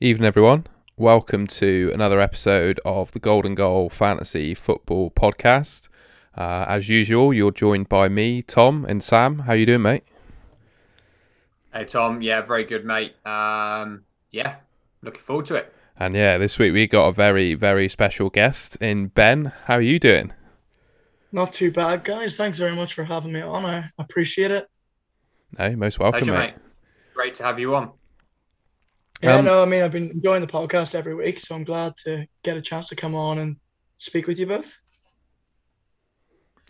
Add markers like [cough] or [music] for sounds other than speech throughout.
Evening, everyone. Welcome to another episode of the Golden Goal Fantasy Football Podcast. Uh, as usual, you're joined by me, Tom, and Sam. How you doing, mate? Hey, Tom. Yeah, very good, mate. Um, yeah, looking forward to it. And yeah, this week we got a very, very special guest in Ben. How are you doing? Not too bad, guys. Thanks very much for having me on. I appreciate it. Hey, most welcome, Pleasure, mate. mate. Great to have you on. Yeah, Um, no, I mean, I've been enjoying the podcast every week, so I'm glad to get a chance to come on and speak with you both.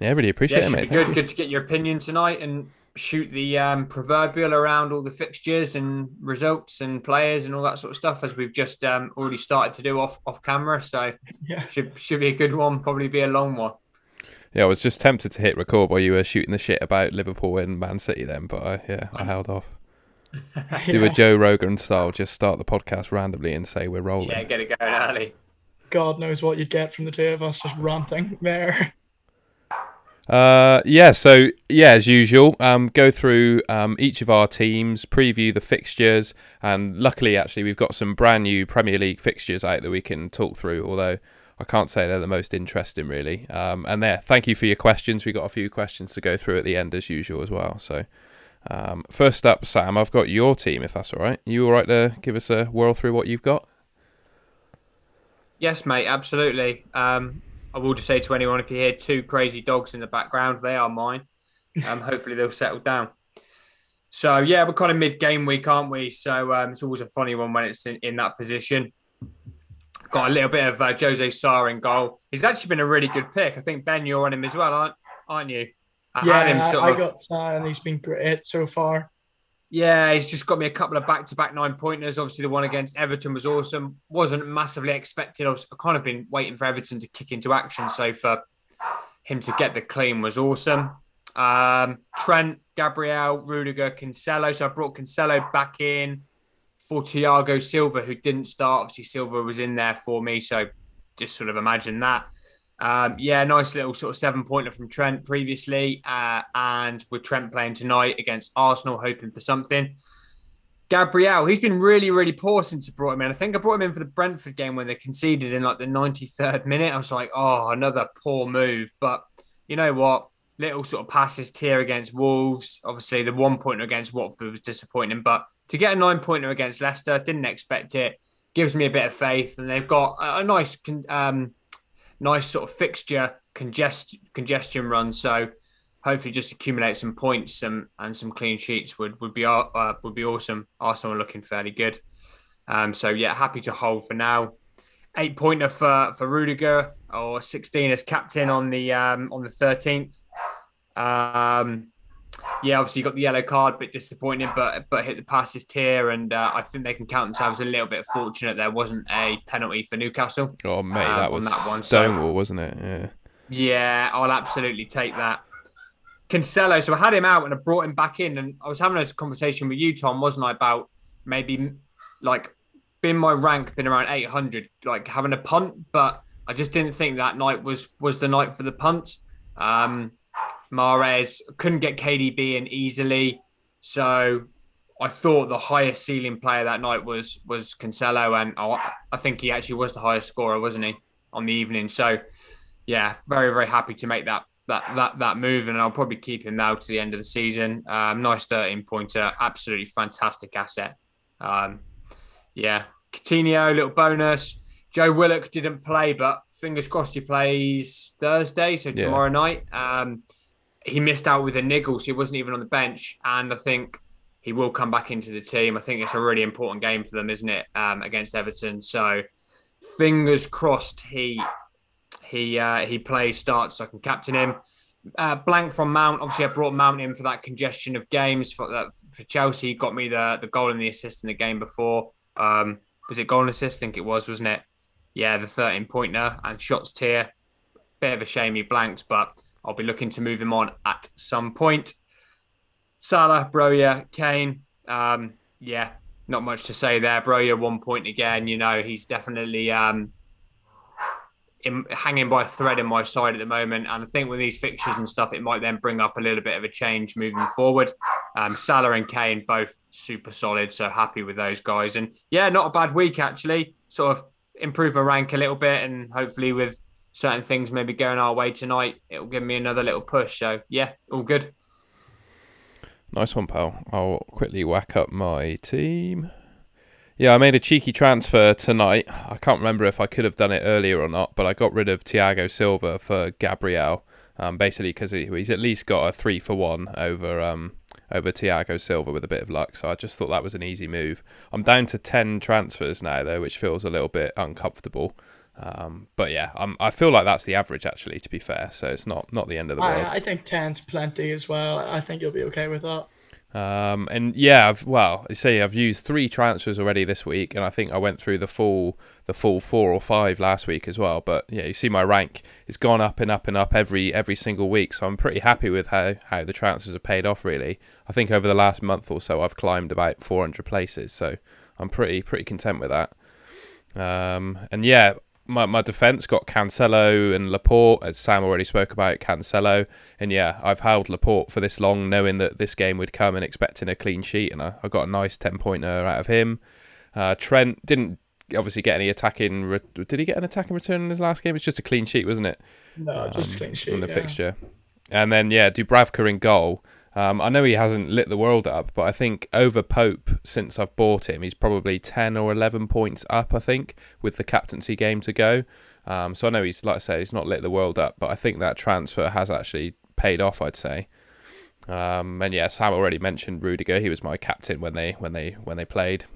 Yeah, really appreciate yeah, it, mate. be Thank good. you. Good to get your opinion tonight and shoot the um, proverbial around all the fixtures and results and players and all that sort of stuff, as we've just um, already started to do off off camera. So [laughs] Yeah. should should be a good one. Probably be a long one. Yeah, I was just tempted to hit record while you were shooting the shit about Liverpool and Man City then, but I, yeah, I held off. Do a Joe Rogan style, just start the podcast randomly and say we're rolling. Yeah, get it going early. God knows what you'd get from the two of us just ranting there. Uh, yeah, so yeah, as usual, um, go through um, each of our teams, preview the fixtures, and luckily, actually, we've got some brand new Premier League fixtures out that we can talk through. Although I can't say they're the most interesting, really. Um, and there, thank you for your questions. We got a few questions to go through at the end, as usual, as well. So, um, first up, Sam, I've got your team, if that's all right. You all right to give us a whirl through what you've got? Yes, mate, absolutely. Um, I will just say to anyone if you hear two crazy dogs in the background, they are mine. Um, hopefully they'll settle down. So yeah, we're kind of mid-game week, aren't we? So um, it's always a funny one when it's in, in that position. Got a little bit of uh, Jose Sa in goal. He's actually been a really good pick. I think Ben, you're on him as well, aren't aren't you? I yeah, had him I, sort I of- got Sam, and he's been great so far. Yeah, he's just got me a couple of back-to-back nine pointers. Obviously, the one against Everton was awesome. wasn't massively expected. I was I kind of been waiting for Everton to kick into action, so for him to get the clean was awesome. Um, Trent, Gabriel, Rudiger, Cancelo. So I brought Cancelo back in for Thiago Silva, who didn't start. Obviously, Silva was in there for me, so just sort of imagine that. Um, yeah, nice little sort of seven pointer from Trent previously. Uh, and with Trent playing tonight against Arsenal, hoping for something. Gabriel, he's been really, really poor since I brought him in. I think I brought him in for the Brentford game when they conceded in like the 93rd minute. I was like, oh, another poor move. But you know what? Little sort of passes tier against Wolves. Obviously, the one pointer against Watford was disappointing. But to get a nine pointer against Leicester, didn't expect it. Gives me a bit of faith. And they've got a, a nice um, nice sort of fixture congest congestion run. So hopefully, just accumulate some points and and some clean sheets would would be uh, would be awesome. Arsenal looking fairly good. Um, so yeah, happy to hold for now. Eight pointer for for Rudiger or sixteen as captain on the um, on the thirteenth. Um, yeah, obviously you got the yellow card, bit disappointing, but but hit the passes tier, and uh, I think they can count themselves a little bit fortunate there wasn't a penalty for Newcastle. Oh, mate, Um, that on was that one, so- Stonewall, wasn't it? Yeah. Yeah, I'll absolutely take that. Cancelo, so I had him out and I brought him back in, and I was having a conversation with you, Tom, wasn't I, about maybe like being my rank been around 800, like having a punt, but I just didn't think that night was was the night for the punt. Um, Mares couldn't get KDB in easily, so I thought the highest ceiling player that night was was Cancelo, and I, I think he actually was the highest scorer, wasn't he, on the evening? So yeah, very very happy to make that that that that move, and I'll probably keep him now to the end of the season. Um, nice thirteen pointer, absolutely fantastic asset. Um, yeah, Coutinho, little bonus. Joe Willock didn't play, but fingers crossed he plays Thursday, so Yeah. tomorrow night. Um, he missed out with a niggle, so he wasn't even on the bench, and I think he will come back into the team. I think it's a really important game for them, isn't it, um, against Everton? So fingers crossed he he uh, he plays starts so I can captain him. Uh, blank from Mount. Obviously, I brought Mount in for that congestion of games for that for Chelsea. Got me the the goal and the assist in the game before. Um, was it goal and assist? I think it was, wasn't it? Yeah, the 13 pointer and shots tier. Bit of a shame he blanked, but I'll be looking to move him on at some point. Salah, Broja, Kane. Um, yeah, not much to say there. Broja, one point again. You know, he's definitely um, in, hanging by a thread in my side at the moment. And I think with these fixtures and stuff, it might then bring up a little bit of a change moving forward. Um, Salah and Kane both super solid, so happy with those guys. And yeah, not a bad week actually. Sort of improve my rank a little bit, and hopefully with certain things maybe going our way tonight, it'll give me another little push. So yeah, all good. Nice one, pal. I'll quickly whack up my team. Yeah, I made a cheeky transfer tonight. I can't remember if I could have done it earlier or not, but I got rid of Thiago Silva for Gabriel, um, basically because he, he's at least got a three for one over um, over Thiago Silva with a bit of luck. So I just thought that was an easy move. I'm down to ten transfers now though, which feels a little bit uncomfortable. Um, but yeah, I'm, I feel like that's the average actually. To be fair, so it's not not the end of the world. I, I think ten's plenty as well. I think you'll be okay with that. Um, and yeah, I've well, I say I've used three transfers already this week, and I think I went through the full the full four or five last week as well. But yeah, you see my rank; it's gone up and up and up every every single week. So I'm pretty happy with how how the transfers have paid off. Really, I think over the last month or so, I've climbed about 400 places. So I'm pretty pretty content with that. Um, and yeah, my, my defence got Cancelo and Laporte, as Sam already spoke about Cancelo. And yeah, I've held Laporte for this long, knowing that this game would come and expecting a clean sheet. And I, I got a nice 10 pointer out of him. Uh, Trent didn't obviously get any attacking. Re- did he get an attacking return in his last game? It's just a clean sheet, wasn't it? No, um, just clean sheet. From the yeah. fixture. And then, yeah, Dubravka in goal. Um, I know he hasn't lit the world up, but I think over Pope since I've bought him, he's probably ten or eleven points up. I think with the captaincy game to go. Um, so I know he's like I say, he's not lit the world up, but I think that transfer has actually paid off. I'd say. Um, and yeah, Sam already mentioned Rudiger. He was my captain when they when they when they played.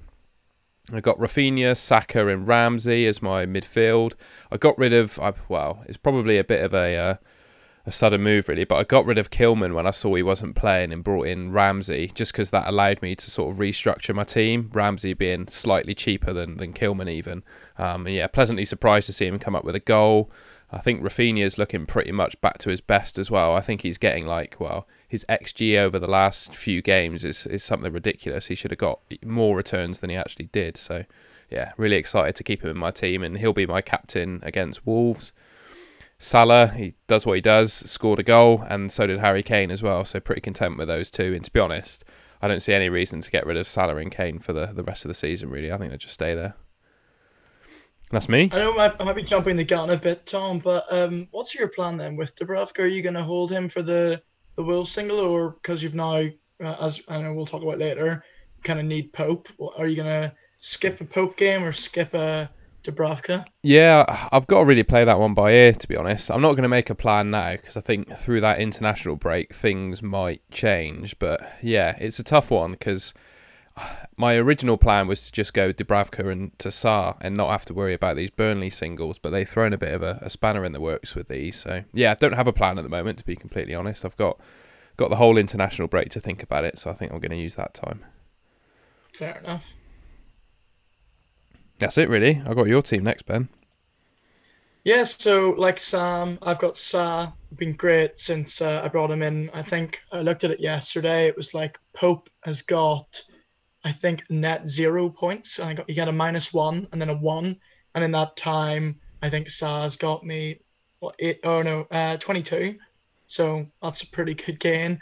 I got Raphinha, Saka, and Ramsey as my midfield. I got rid of well, it's probably a bit of a uh, a sudden move really. But I got rid of Kilman when I saw he wasn't playing and brought in Ramsey just because that allowed me to sort of restructure my team. Ramsey being slightly cheaper than than Kilman even. Um, and yeah, pleasantly surprised to see him come up with a goal. I think Raphinha is looking pretty much back to his best as well. I think he's getting like well, his xG over the last few games is is something ridiculous. He should have got more returns than he actually did. So yeah, really excited to keep him in my team, and he'll be my captain against Wolves. Salah, he does what he does, scored a goal, and so did Harry Kane as well. So pretty content with those two. And to be honest, I don't see any reason to get rid of Salah and Kane for the, the rest of the season. Really, I think they'll just stay there. That's me. I know I might be jumping the gun a bit, Tom, but um, what's your plan then with Dubravka? Are you going to hold him for the the Wolves single, or because you've now, uh, as I know we'll talk about later, kind of need Pope? Are you going to skip a Pope game or skip a Dubravka? Yeah, I've got to really play that one by ear, to be honest. I'm not going to make a plan now because I think through that international break, things might change. But yeah, it's a tough one because my original plan was to just go Dubravka and Tassar and not have to worry about these Burnley singles, but they've thrown a bit of a, a spanner in the works with these. So yeah, I don't have a plan at the moment, to be completely honest. I've got got the whole international break to think about it, so I think I'm going to use that time. Fair enough. That's it, really. I got your team next, Ben. Yeah, so like Sam, I've got Sa. Been great since uh, I brought him in. I think I looked at it yesterday. It was like Pope has got, I think, net zero points. And I got he got a minus one and then a one, and in that time, I think Sa's got me what eight? Oh no, uh, twenty-two. So that's a pretty good gain.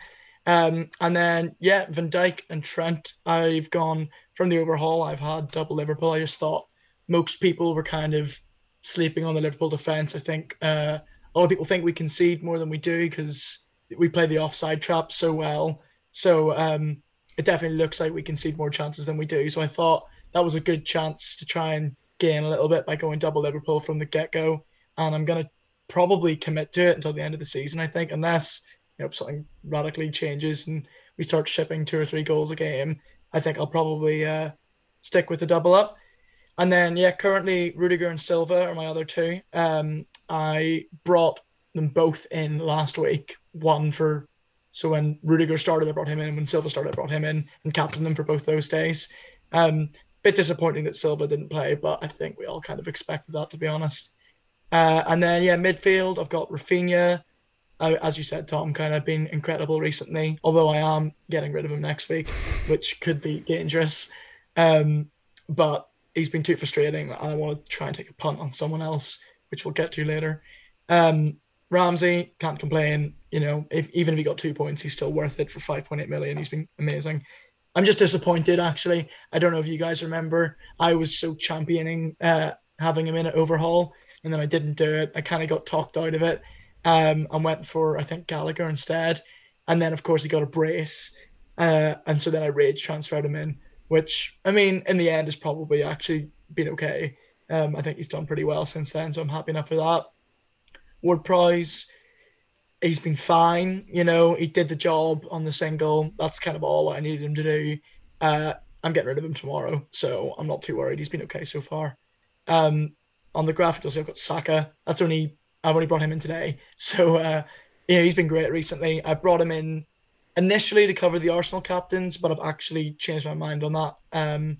Um, and then yeah, Van Dijk and Trent. I've gone from the overhaul. I've had double Liverpool. I just thought most people were kind of sleeping on the Liverpool defense. I think uh, a lot of people think we concede more than we do because we play the offside trap so well. So um, it definitely looks like we concede more chances than we do. So I thought that was a good chance to try and gain a little bit by going double Liverpool from the get go. And I'm gonna probably commit to it until the end of the season. I think unless you know something radically changes and we start shipping two or three goals a game, I think I'll probably uh, stick with the double up. And then, yeah, currently Rudiger and Silva are my other two. Um, I brought them both in last week. One for, so when Rudiger started, I brought him in. When Silva started, I brought him in and captained them for both those days. Um, bit disappointing that Silva didn't play, but I think we all kind of expected that, to be honest. Uh, and then, yeah, midfield, I've got Raphinha. Uh, as you said, Tom, kind of been incredible recently, although I am getting rid of him next week, which could be dangerous. Um, but he's been too frustrating. I want to try and take a punt on someone else. which we'll get to later. Um, Ramsey can't complain. You know, if, even if he got two points, he's still worth it for 5.8 million. He's been amazing. I'm just disappointed, actually. I don't know if you guys remember. I was so championing uh, having him in at overhaul, and then I didn't do it. I kind of got talked out of it um, and went for, I think, Gallagher instead. And then, of course, he got a brace. Uh, and so then I rage transferred him in, which, I mean, in the end, has probably actually been okay. Um, I think he's done pretty well since then, so I'm happy enough for that. Ward Prowse, he's been fine. You know, he did the job on the single. That's kind of all I needed him to do. Uh, I'm getting rid of him tomorrow, so I'm not too worried. He's been okay so far. Um, on the graphicals, I've got Saka. That's only I've only brought him in today, [laughs] so uh, yeah, he's been great recently. I brought him in initially to cover the Arsenal captains, but I've actually changed my mind on that. Um,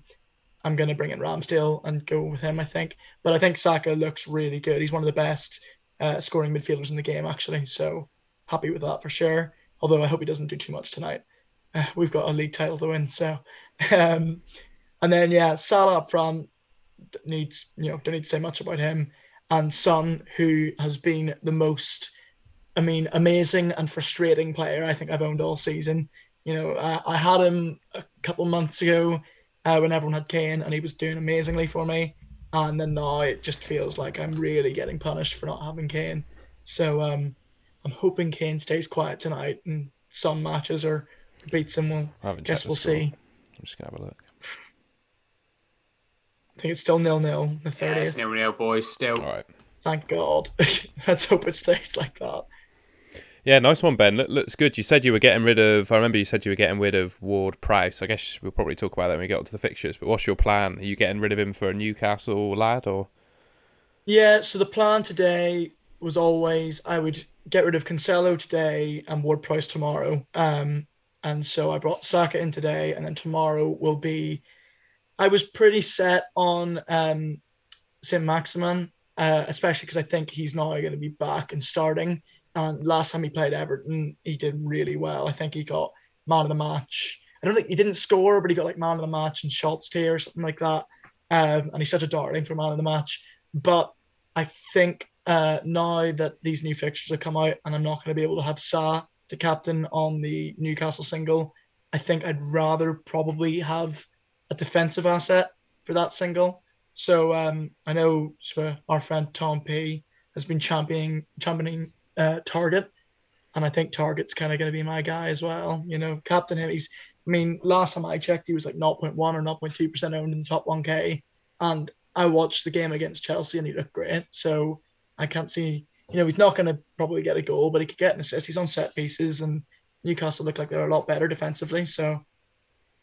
I'm going to bring in Ramsdale and go with him, I think. But I think Saka looks really good. He's one of the best uh, scoring midfielders in the game, actually. So happy with that for sure. Although I hope he doesn't do too much tonight. Uh, we've got a league title to win, so. [laughs] Um, and then yeah, Salah up front needs you know don't need to say much about him, and Son who has been the most, I mean, amazing and frustrating player I think I've owned all season. You know, I, I had him a couple months ago uh, when everyone had Kane, and he was doing amazingly for me. And then now it just feels like I'm really getting punished for not having Kane. So um, I'm hoping Kane stays quiet tonight and some matches or beats him. We'll I guess we'll see. I'm just gonna have a look. I think it's still nil nil. The 30th. Yeah, it's nil nil, boys. Still. All right. Thank God. [laughs] Let's hope it stays like that. Yeah, nice one, Ben. Look, looks good. You said you were getting rid of. I remember you said you were getting rid of Ward Prowse. I guess we'll probably talk about that when we get onto the fixtures. But what's your plan? Are you getting rid of him for a Newcastle lad or? Yeah. So the plan today was always I would get rid of Cancelo today and Ward Prowse tomorrow. Um, and so I brought Saka in today, and then tomorrow will be. I was pretty set on um, St. Maximin, uh, especially because I think he's now going to be back and starting. And last time he played Everton, he did really well. I think he got man of the match. I don't think he didn't score, but he got like man of the match and shots tier or something like that. Um, and he's such a darling for man of the match. But I think uh, now that these new fixtures have come out and I'm not going to be able to have Sa to captain on the Newcastle single, I think I'd rather probably have a defensive asset for that single. So um, I know our friend Tom P has been championing championing uh, Targett, and I think Targett's kind of going to be my guy as well. You know, captain him. He's, I mean, last time I checked, he was like 0.1 or 0.2 percent owned in the top 1K, and I watched the game against Chelsea and he looked great. So I can't see, you know, he's not going to probably get a goal, but he could get an assist. He's on set pieces, and Newcastle look like they're a lot better defensively. So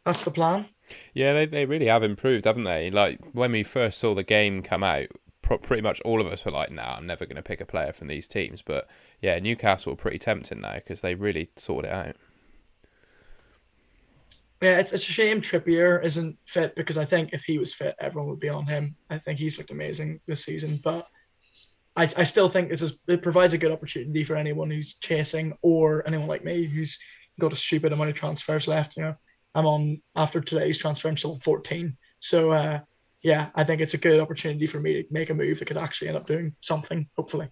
that's the plan. Yeah, they, they really have improved, haven't they? Like when we first saw the game come out, pretty much all of us were like, "Nah, I'm never going to pick a player from these teams." But yeah, Newcastle are pretty tempting now because they really sorted it out. Yeah, it's, it's a shame Trippier isn't fit because I think if he was fit, everyone would be on him. I think he's looked amazing this season, but I, I still think this is it provides a good opportunity for anyone who's chasing or anyone like me who's got a stupid amount of transfers left. You know, I'm on after today's transfer, I'm still 14. So uh, yeah, I think it's a good opportunity for me to make a move that could actually end up doing something, hopefully.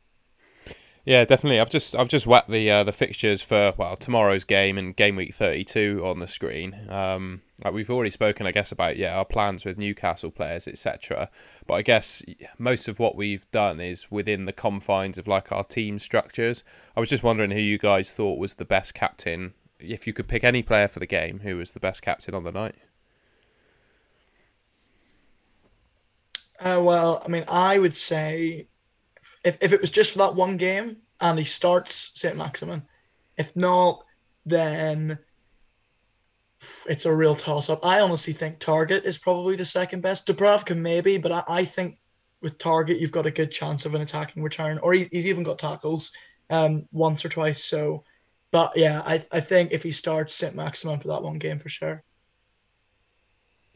Yeah, definitely. I've just I've just whacked the uh, the fixtures for well tomorrow's game and game week thirty two on the screen. Um, like we've already spoken, I guess, about yeah our plans with Newcastle players, etc. But I guess most of what we've done is within the confines of like our team structures. I was just wondering who you guys thought was the best captain. If you could pick any player for the game, who was the best captain on the night? Uh, well, I mean, I would say if, if it was just for that one game and he starts St. Maximin, if not, then it's a real toss up. I honestly think Targett is probably the second best. Dubravka maybe, but I, I think with Targett you've got a good chance of an attacking return, or he, he's even got tackles um, once or twice. So, but yeah, I, I think if he starts St. Maximin for that one game for sure.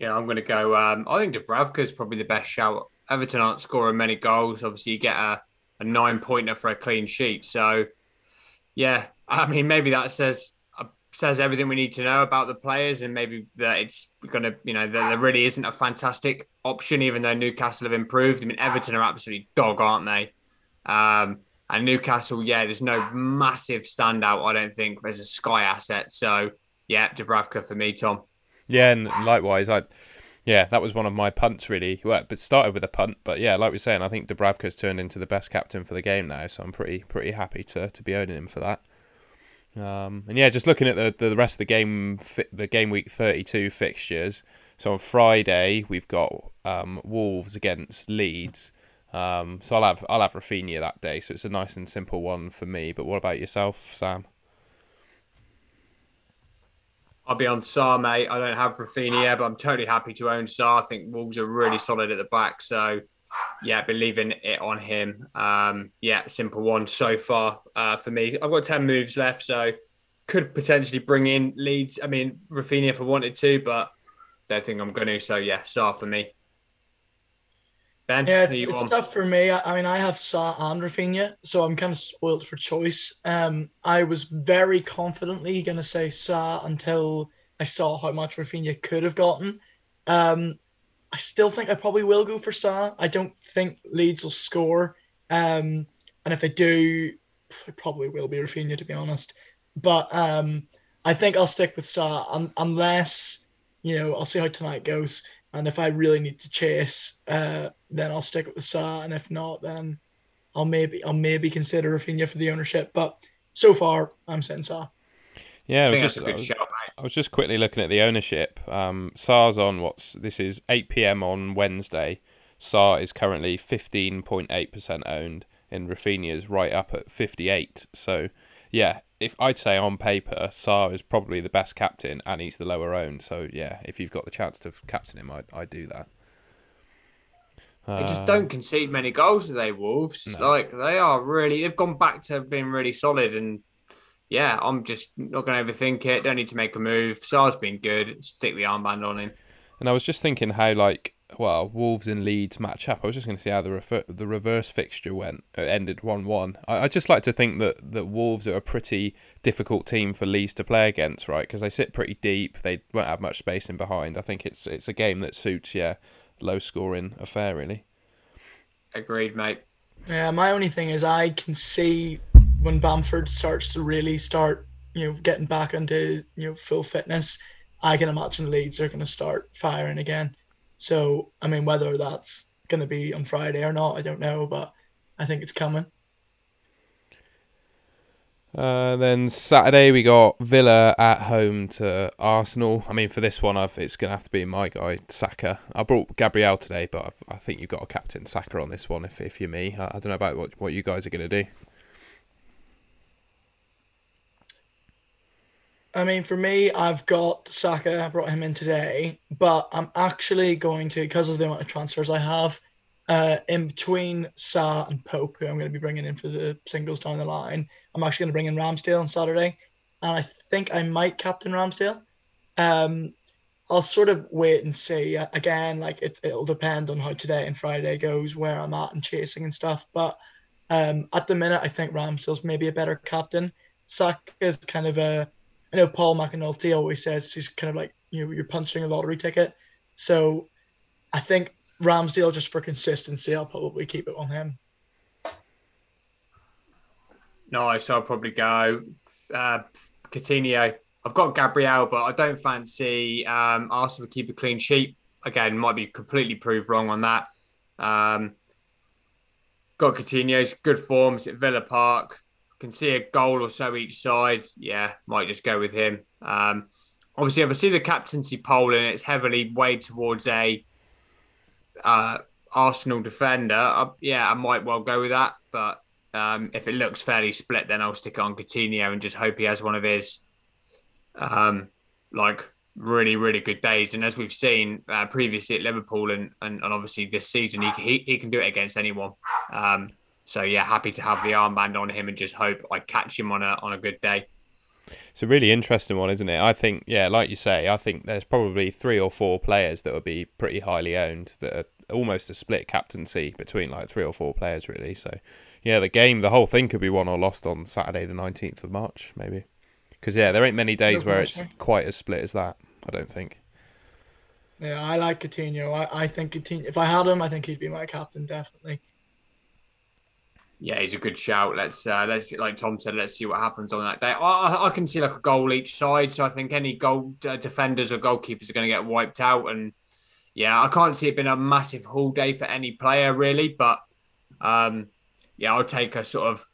Yeah, I'm going to go. Um, I think Dubravka is probably the best shout. Everton aren't scoring many goals. Obviously, you get a, a nine pointer for a clean sheet. So, yeah, [laughs] I mean, maybe that says uh, says everything we need to know about the players, and maybe that it's going to, you know, that there really isn't a fantastic option, even though Newcastle have improved. I mean, Everton are absolutely dog, aren't they? Um, and Newcastle, yeah, there's no massive standout. I don't think there's a Sky asset. So yeah, Dubravka for me, Tom. Yeah, and likewise, I yeah, that was one of my punts really. Well, but started with a punt, but yeah, like we are saying, I think Dubravka's turned into the best captain for the game now, so I'm pretty pretty happy to to be owning him for that. Um, and yeah, just looking at the the rest of the game, the game week 32 fixtures. So on Friday we've got um, Wolves against Leeds. Um, so I'll have I'll have Raphinha that day. So it's a nice and simple one for me. But what about yourself, Sam? I'll be on Sa, mate. I don't have Raphinha, but I'm totally happy to own Sa. I think Wolves are really solid at the back. So, yeah, believing it on him. Um, yeah, simple one so far uh, for me. I've got 10 moves left, so could potentially bring in Leeds. I mean, Raphinha if I wanted to, but don't think I'm going to. So, yeah, Sa for me. Ben, yeah, it's, it's tough for me. I, I, mean, I have Sa and Raphinha, so I'm kind of spoiled for choice. Um, I was very confidently going to say Sa until I saw how much Raphinha could have gotten. Um, I still think I probably will go for Sa. I don't think Leeds will score. Um, and if they do, it probably will be Raphinha, to be honest. But um, I think I'll stick with Sa un- unless, you know, I'll see how tonight goes. And if I really need to chase, uh, then I'll stick with the Sa, and if not, then I'll maybe I'll maybe consider Raphinha for the ownership. But so far, I'm saying Sa. Yeah, I, I just, I was, shout, I was, just quickly looking at the ownership. Um, Sa's on what's this is 8 p.m. on Wednesday. Sa is currently 15.8% owned, and Raphinha is right up at 58. So, yeah, if I'd say on paper, Sa is probably the best captain and he's the lower owned. So yeah, if you've got the chance to captain him, I'd, I'd do that. They just don't um, concede many goals, do they, Wolves? No. Like they are really, they've gone back to being really solid. And yeah, I'm just not going to overthink it. Don't need to make a move. Sa's been good. Stick the armband on him. And I was just thinking how like well, Wolves and Leeds match up. I was just going to see how the refer- the reverse fixture went. It ended one one. I I just like to think that that Wolves are a pretty difficult team for Leeds to play against, right? Because they sit pretty deep. They won't have much space in behind. I think it's it's a game that suits yeah low scoring affair really. Agreed, mate. Yeah, my only thing is I can see when Bamford starts to really start, you know, getting back into you know full fitness. I can imagine Leeds are going to start firing again. So, I mean, whether that's going to be on Friday or not, I don't know, but I think it's coming. Uh, then Saturday we got Villa at home to Arsenal. I mean, for this one, I've, it's going to have to be my guy Saka. I brought Gabriel today, but I've, i think you've got a captain Saka on this one. If if you're me, I, I don't know about what what you guys are going to do. I mean, for me, I've got Saka. I brought him in today, but I'm actually going to, because of the amount of transfers I have, uh, in between Sa and Pope, who I'm going to be bringing in for the singles down the line, I'm actually going to bring in Ramsdale on Saturday, and I think I might captain Ramsdale. Um, I'll sort of wait and see. Again, like it, it'll depend on how today and Friday goes, where I'm at and chasing and stuff. But um, at the minute, I think Ramsdale's maybe a better captain. Saka is kind of a I know Paul McAnulty always says he's kind of like you know you're punching a lottery ticket. So I think Ramsdale just for consistency, I'll probably keep it on him. Nice. I'll probably go uh, Coutinho. I've got Gabriel, but I don't fancy um, Arsenal to keep a clean sheet. Again, might be completely proved wrong on that. Um, got Coutinho's good forms at Villa Park can see a goal or so each side, yeah, might just go with him. Um, obviously, if I see the captaincy poll and it's heavily weighed towards a uh, Arsenal defender, I, yeah, I might well go with that. But um, if it looks fairly split, then I'll stick on Coutinho and just hope he has one of his um, like really, really good days. And as we've seen uh, previously at Liverpool and, and, and obviously this season, he, he, he can do it against anyone. Um, so yeah, happy to have the armband on him and just hope I catch him on a on a good day. It's a really interesting one, isn't it? I think, yeah, like you say, I think there's probably three or four players that would be pretty highly owned that are almost a split captaincy between like three or four players, really. So, yeah, the game, the whole thing could be won or lost on Saturday, the 19th of March, maybe. Because, yeah, there ain't many days where it's quite as split as that, I don't think. Yeah, I like Coutinho. I, I think Coutinho, if I had him, I think he'd be my captain, definitely. Yeah, he's a good shout. Let's uh, let's like Tom said, let's see what happens on that day. I, I can see like a goal each side, so I think any goal uh, defenders or goalkeepers are going to get wiped out. And yeah, I can't see it being a massive haul day for any player really, but um, yeah, I'll take a sort of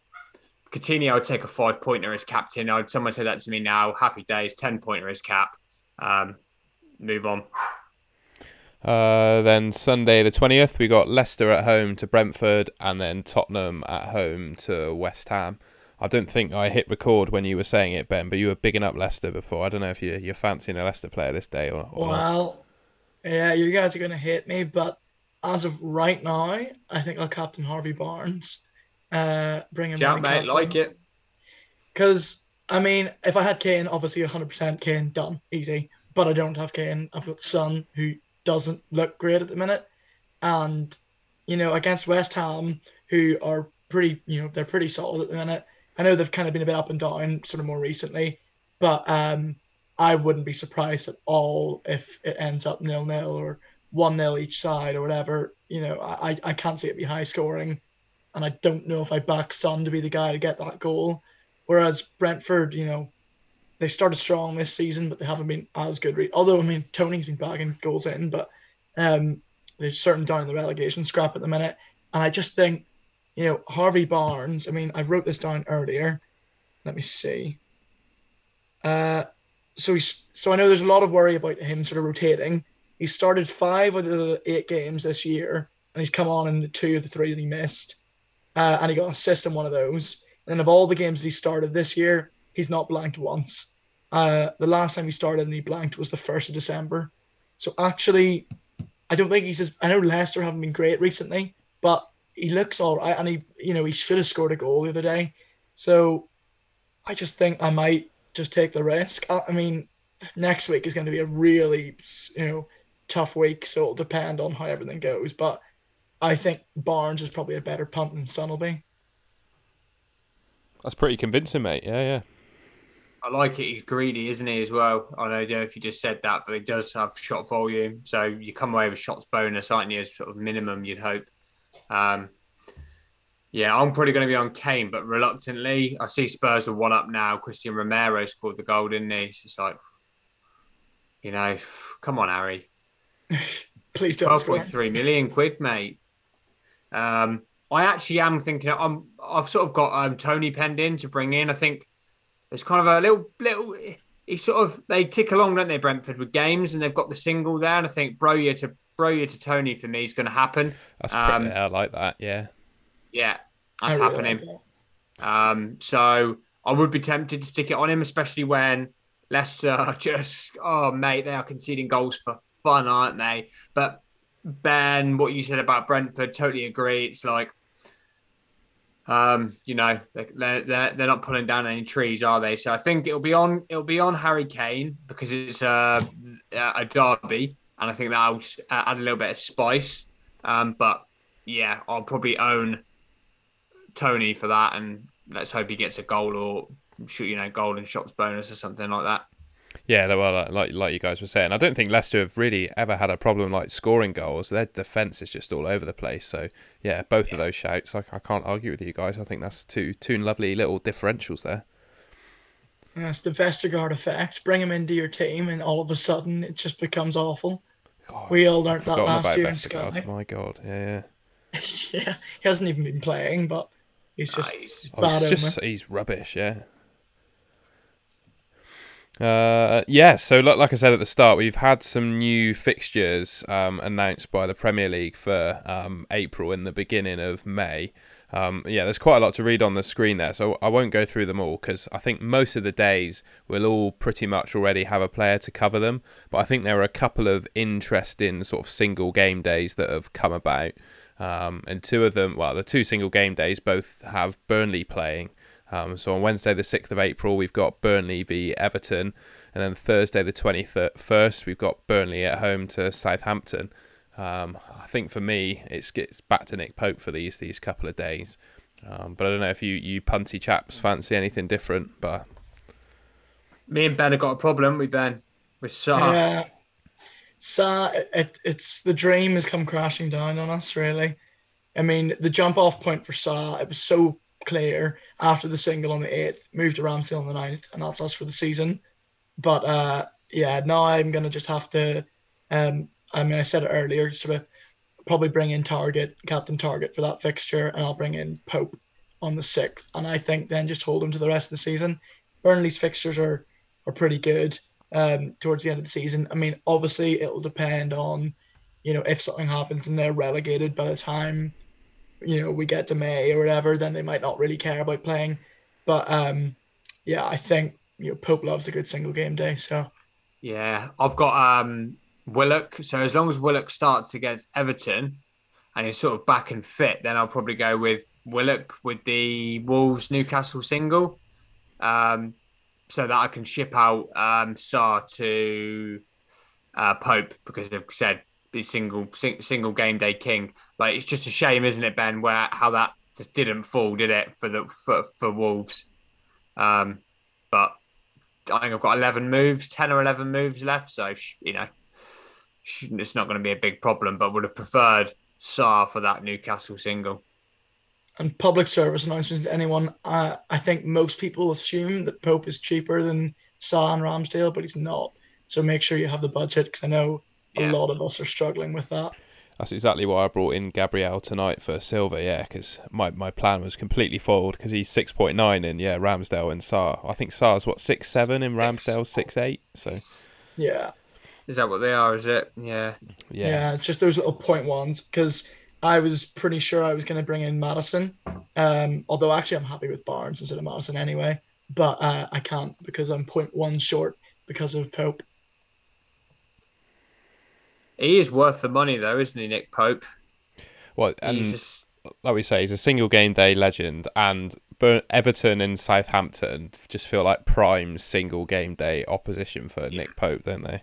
Coutinho. I'd take a five pointer as captain. I'd someone say that to me now. Happy days, ten pointer as cap. Um, move on. Uh, then Sunday the 20th, we got Leicester at home to Brentford and then Tottenham at home to West Ham. I don't think I hit record when you were saying it, Ben, but you were bigging up Leicester before. I don't know if you, you're fancying a Leicester player this day or, or Well, not. yeah, you guys are going to hate me, but as of right now, I think I'll captain Harvey Barnes. Uh, bring him Shout, mate, like it. Because, I mean, if I had Kane, obviously 100% Kane, done, easy. But I don't have Kane. I've got Son, who doesn't look great at the minute. And, you know, against West Ham, who are pretty, you know, they're pretty solid at the minute. I know they've kind of been a bit up and down sort of more recently, but um, I wouldn't be surprised at all if it ends up nil nil or one nil each side or whatever. You know, I, I can't see it be high scoring, and I don't know if I back Son to be the guy to get that goal. Whereas Brentford, you know, they started strong this season, but they haven't been as good. Re- Although I mean, Toney's been bagging goals in, but um, they're certainly down in the relegation scrap at the minute. And I just think, you know, Harvey Barnes. I mean, I wrote this down earlier. Let me see. Uh, so he's so I know there's a lot of worry about him sort of rotating. He started five of the eight games this year, and he's come on in the two of the three that he missed, uh, and he got an assist in one of those. And of all the games that he started this year, he's not blanked once. Uh, the last time he started and he blanked was the first of December. So actually, I don't think he's. As, I know Leicester haven't been great recently, but he looks all right, and he, you know, he should have scored a goal the other day. So I just think I might just take the risk. I, I mean, next week is going to be a really, you know, tough week, so it'll depend on how everything goes. But I think Barnes is probably a better punt than Son be. That's pretty convincing, mate. Yeah, yeah. I like it. He's greedy, isn't he, as well? I don't know if you just said that, but he does have shot volume. So you come away with shots bonus, aren't you? As sort of minimum, you'd hope. Um, yeah, I'm probably going to be on Kane, but reluctantly, I see Spurs are one up now. Cristian Romero scored the goal, didn't he? It's just like, you know, come on, Harry. [laughs] Please don't. Twelve point three million quid, mate. Um, I actually am thinking. I'm. I've sort of got um, Toney penned in to bring in. I think there's kind of a little little. He sort of they tick along, don't they, Brentford with games, and they've got the single there. And I think Broja to Broja to Toney for me is going to happen. That's pretty, um, I like that. Yeah, yeah, that's really happening. Like um, so I would be tempted to stick it on him, especially when Leicester [laughs] just oh mate, they are conceding goals for fun, aren't they? But Ben, what you said about Brentford, totally agree. It's like um, you know, they're, they're, they're not pulling down any trees, are they? So I think it'll be on it'll be on Harry Kane because it's a, a derby, and I think that'll add a little bit of spice. Um, but yeah, I'll probably own Toney for that, and let's hope he gets a goal or shoot, you know, and shots bonus or something like that. Yeah, well, like like you guys were saying, I don't think Leicester have really ever had a problem like scoring goals. Their defense is just all over the place. So yeah, both yeah. of those shouts, I, I can't argue with you guys. I think that's two two lovely little differentials there. That's the Vestergaard effect. Bring him into your team, and all of a sudden it just becomes awful. God, we all learned that last year in Sky. My God, yeah, yeah. [laughs] yeah, he hasn't even been playing, but he's just oh, he's just he's rubbish. Yeah, uh, yeah, so like, like I said at the start, we've had some new fixtures um, announced by the Premier League for um, April and the beginning of May. Um, yeah, there's quite a lot to read on the screen there, so I won't go through them all because I think most of the days we'll all pretty much already have a player to cover them. But I think there are a couple of interesting sort of single game days that have come about. Um, and two of them, well, the two single game days both have Burnley playing. Um, so on Wednesday, the 6th of April, we've got Burnley v Everton. And then Thursday, the 21st, we've got Burnley at home to Southampton. Um, I think for me, it's gets back to Nick Pope for these these couple of days. Um, but I don't know if you, you punty chaps fancy anything different. But me and Ben have got a problem with Ben with Sa. Yeah, Sa, it, it's the dream has come crashing down on us. Really, I mean, the jump off point for Sa, it was so clear after the single on the eighth, moved to Ramsdale on the ninth, and that's us for the season. But uh, yeah, now I'm gonna just have to. Um, I mean, I said it earlier, sort of probably bring in Targett, Captain Targett for that fixture, and I'll bring in Pope on the sixth. And I think then just hold him to the rest of the season. Burnley's fixtures are are pretty good um, towards the end of the season. I mean, obviously it'll depend on, you know, if something happens and they're relegated by the time, you know, we get to May or whatever, then they might not really care about playing. But um, yeah, I think you know Pope loves a good single game day. So yeah, I've got um Willock. So as long as Willock starts against Everton and he's sort of back and fit, then I'll probably go with Willock with the Wolves Newcastle single. Um, so that I can ship out um, Sa to uh, Pope because they've said he's single sing, single game day king. Like it's just a shame, isn't it, Ben? Where how that just didn't fall, did it for the for, for Wolves? Um, but I think I've got eleven moves, ten or eleven moves left, so you know it's not going to be a big problem. But would have preferred Sa for that Newcastle single and public service announcements to anyone. Uh, I think most people assume that Pope is cheaper than Sa and Ramsdale, but he's not. So make sure you have the budget because I know yeah. a lot of us are struggling with that. That's exactly why I brought in Gabriel tonight for Silva, yeah, because my, my plan was completely foiled because he's 6.9 in, yeah, Ramsdale and Sa. I think Sa's what, 6.7 and Ramsdale 6.8, so... Yeah. Is that what they are, is it? Yeah. Yeah, yeah just those little point ones because I was pretty sure I was going to bring in Maddison, Um, although actually I'm happy with Barnes instead of Maddison anyway. But uh, I can't because I'm point one short because of Pope. He is worth the money though, isn't he, Nick Pope? Well, and just... like we say, he's a single game day legend, and Everton and Southampton just feel like prime single game day opposition for yeah. Nick Pope, don't they?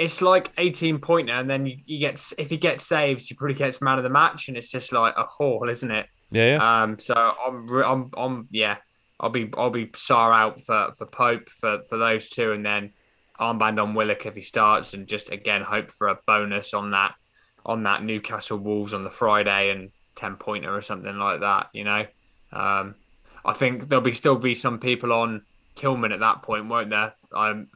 it's like 18 pointer, and then you, you, get if he gets saves, he probably gets man of the match, and it's just like a haul, isn't it? Yeah. yeah. Um. So I'm, I'm, I'm, yeah. I'll be, I'll be Sa out for for Pope for for those two, and then armband on Willock if he starts, and just again hope for a bonus on that on that Newcastle Wolves on the Friday and 10 pointer or something like that. You know. Um. I think there'll be still be some people on Kilman at that point, won't there? Um,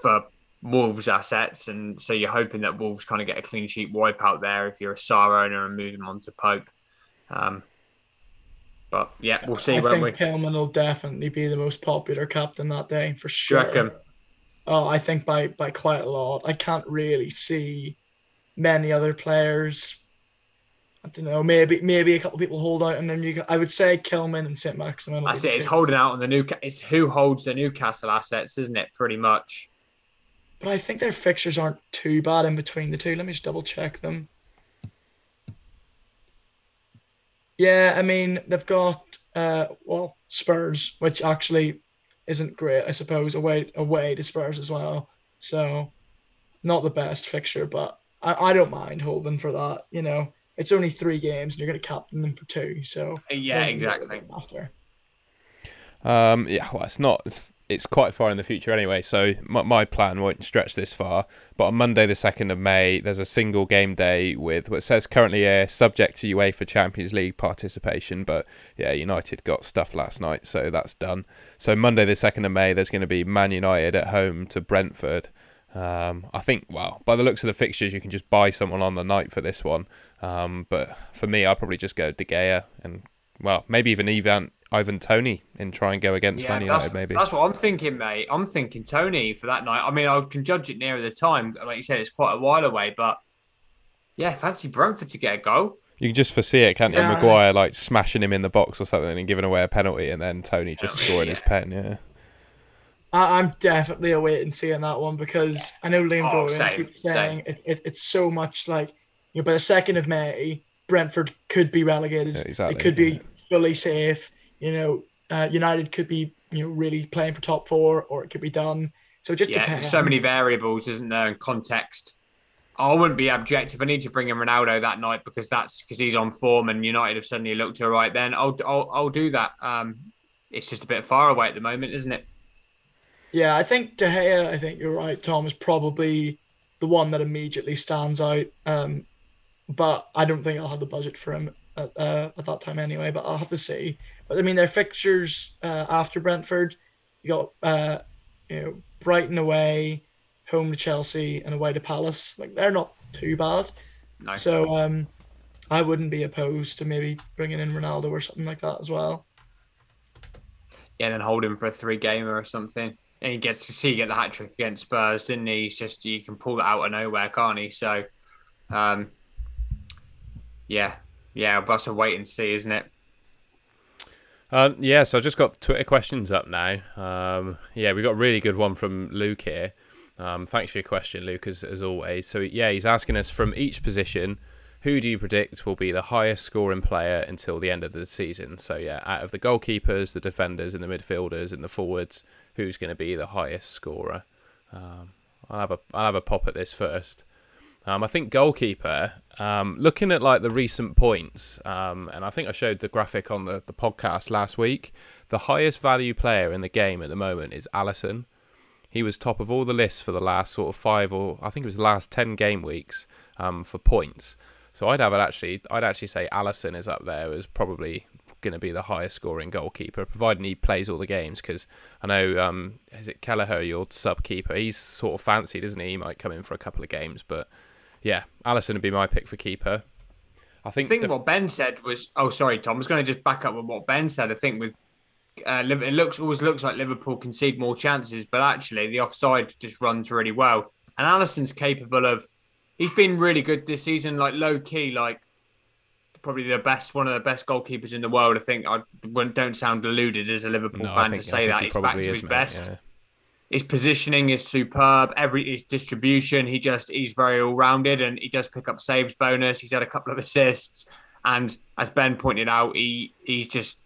for Wolves assets, and so you're hoping that Wolves kind of get a clean sheet wipe out there if you're a Sa owner and move them on to Pope. Um, but yeah, we'll see. I think we... Kilman will definitely be the most popular captain that day for sure. Oh, I think by by quite a lot. I can't really see many other players. I don't know. Maybe maybe a couple people hold out, and then you. I would say Kilman and Saint Maximin. I see. It's holding out on the new. It's who holds the Newcastle assets, isn't it? Pretty much but I think their fixtures aren't too bad in between the two. Let me just double check them. Yeah, I mean they've got uh well Spurs, which actually isn't great, I suppose, away away to Spurs as well. So not the best fixture, but I, I don't mind holding for that. You know, it's only three games and you're gonna captain them for two. So yeah, exactly. After. Um, yeah, well, it's not. It's, it's quite far in the future anyway, so my, my plan won't stretch this far. But on Monday, the 2nd of May, there's a single game day with what says currently a subject to UEFA Champions League participation. But yeah, United got stuff last night, so that's done. So Monday, the 2nd of May, there's going to be Man United at home to Brentford. Um, I think, well, by the looks of the fixtures, you can just buy someone on the night for this one. Um, but for me, I'll probably just go De Gea and, well, maybe even Ivan Ivan Toney and try and go against yeah, Man United, maybe. That's what I'm thinking, mate. I'm thinking Toney for that night. I mean, I can judge it nearer the time. Like you said, it's quite a while away, but yeah, fancy Brentford to get a goal. You can just foresee it, can't you? Yeah. Maguire like smashing him in the box or something and giving away a penalty, and then Toney just scoring his pen. Yeah. I'm definitely awaiting seeing that one because I know Liam oh, Dorian keeps saying it, it, it's so much like you know by the second of May Brentford could be relegated. Yeah, exactly. It could be fully safe you know, uh, United could be you know really playing for top four, or it could be done. So it just yeah, depends. so many variables, isn't there, in context. I wouldn't be objective. I need to bring in Ronaldo that night because that's because he's on form and United have suddenly looked all right. Then I'll I'll, I'll do that. Um, it's just a bit far away at the moment, isn't it? Yeah, I think De Gea. I think you're right. Tom is probably the one that immediately stands out. Um, but I don't think I'll have the budget for him at, uh, at that time anyway. But I'll have to see. But I mean, their fixtures uh, after Brentford, you got uh, you know Brighton away, home to Chelsea, and away to Palace. Like they're not too bad. Nice. So um, I wouldn't be opposed to maybe bringing in Ronaldo or something like that as well. Yeah, and then hold him for a three gamer or something. And he gets to see get the hat trick against Spurs, didn't he? He's just you can pull that out of nowhere, can't he? So, um, yeah, yeah, but a wait and see, isn't it? Uh, yeah, so I just got Twitter questions up now. Um, yeah, we got a really good one from Luke here. Um, thanks for your question, Luke, as, as always. So, yeah, he's asking us from each position, who do you predict will be the highest scoring player until the end of the season? So, yeah, out of the goalkeepers, the defenders, and the midfielders, and the forwards, who's going to be the highest scorer? Um, I'll have a I'll have a pop at this first. Um, I think goalkeeper. Um, looking at like the recent points, um, and I think I showed the graphic on the, the podcast last week. The highest value player in the game at the moment is Alisson. He was top of all the lists for the last sort of five or I think it was the last ten game weeks um, for points. So I'd have it actually. I'd actually say Alisson is up there as probably going to be the highest scoring goalkeeper, providing he plays all the games. Because I know, um, is it Kelleher, your sub keeper? He's sort of fancied, isn't he? He might come in for a couple of games, but yeah, Alisson would be my pick for keeper. I think, I think def- what Ben said was. Oh, sorry, Tom. I was going to just back up with what Ben said. I think with uh, it looks always looks like Liverpool concede more chances, but actually the offside just runs really well. And Alisson's capable of. He's been really good this season, like low key, like probably the best, one of the best goalkeepers in the world. I think I don't sound deluded as a Liverpool no, fan think, to say that. He He's back to is, his mate, best. Yeah. His positioning is superb. Every his distribution, he just he's very all rounded, and he does pick up saves bonus. He's had a couple of assists, and as Ben pointed out, he he's just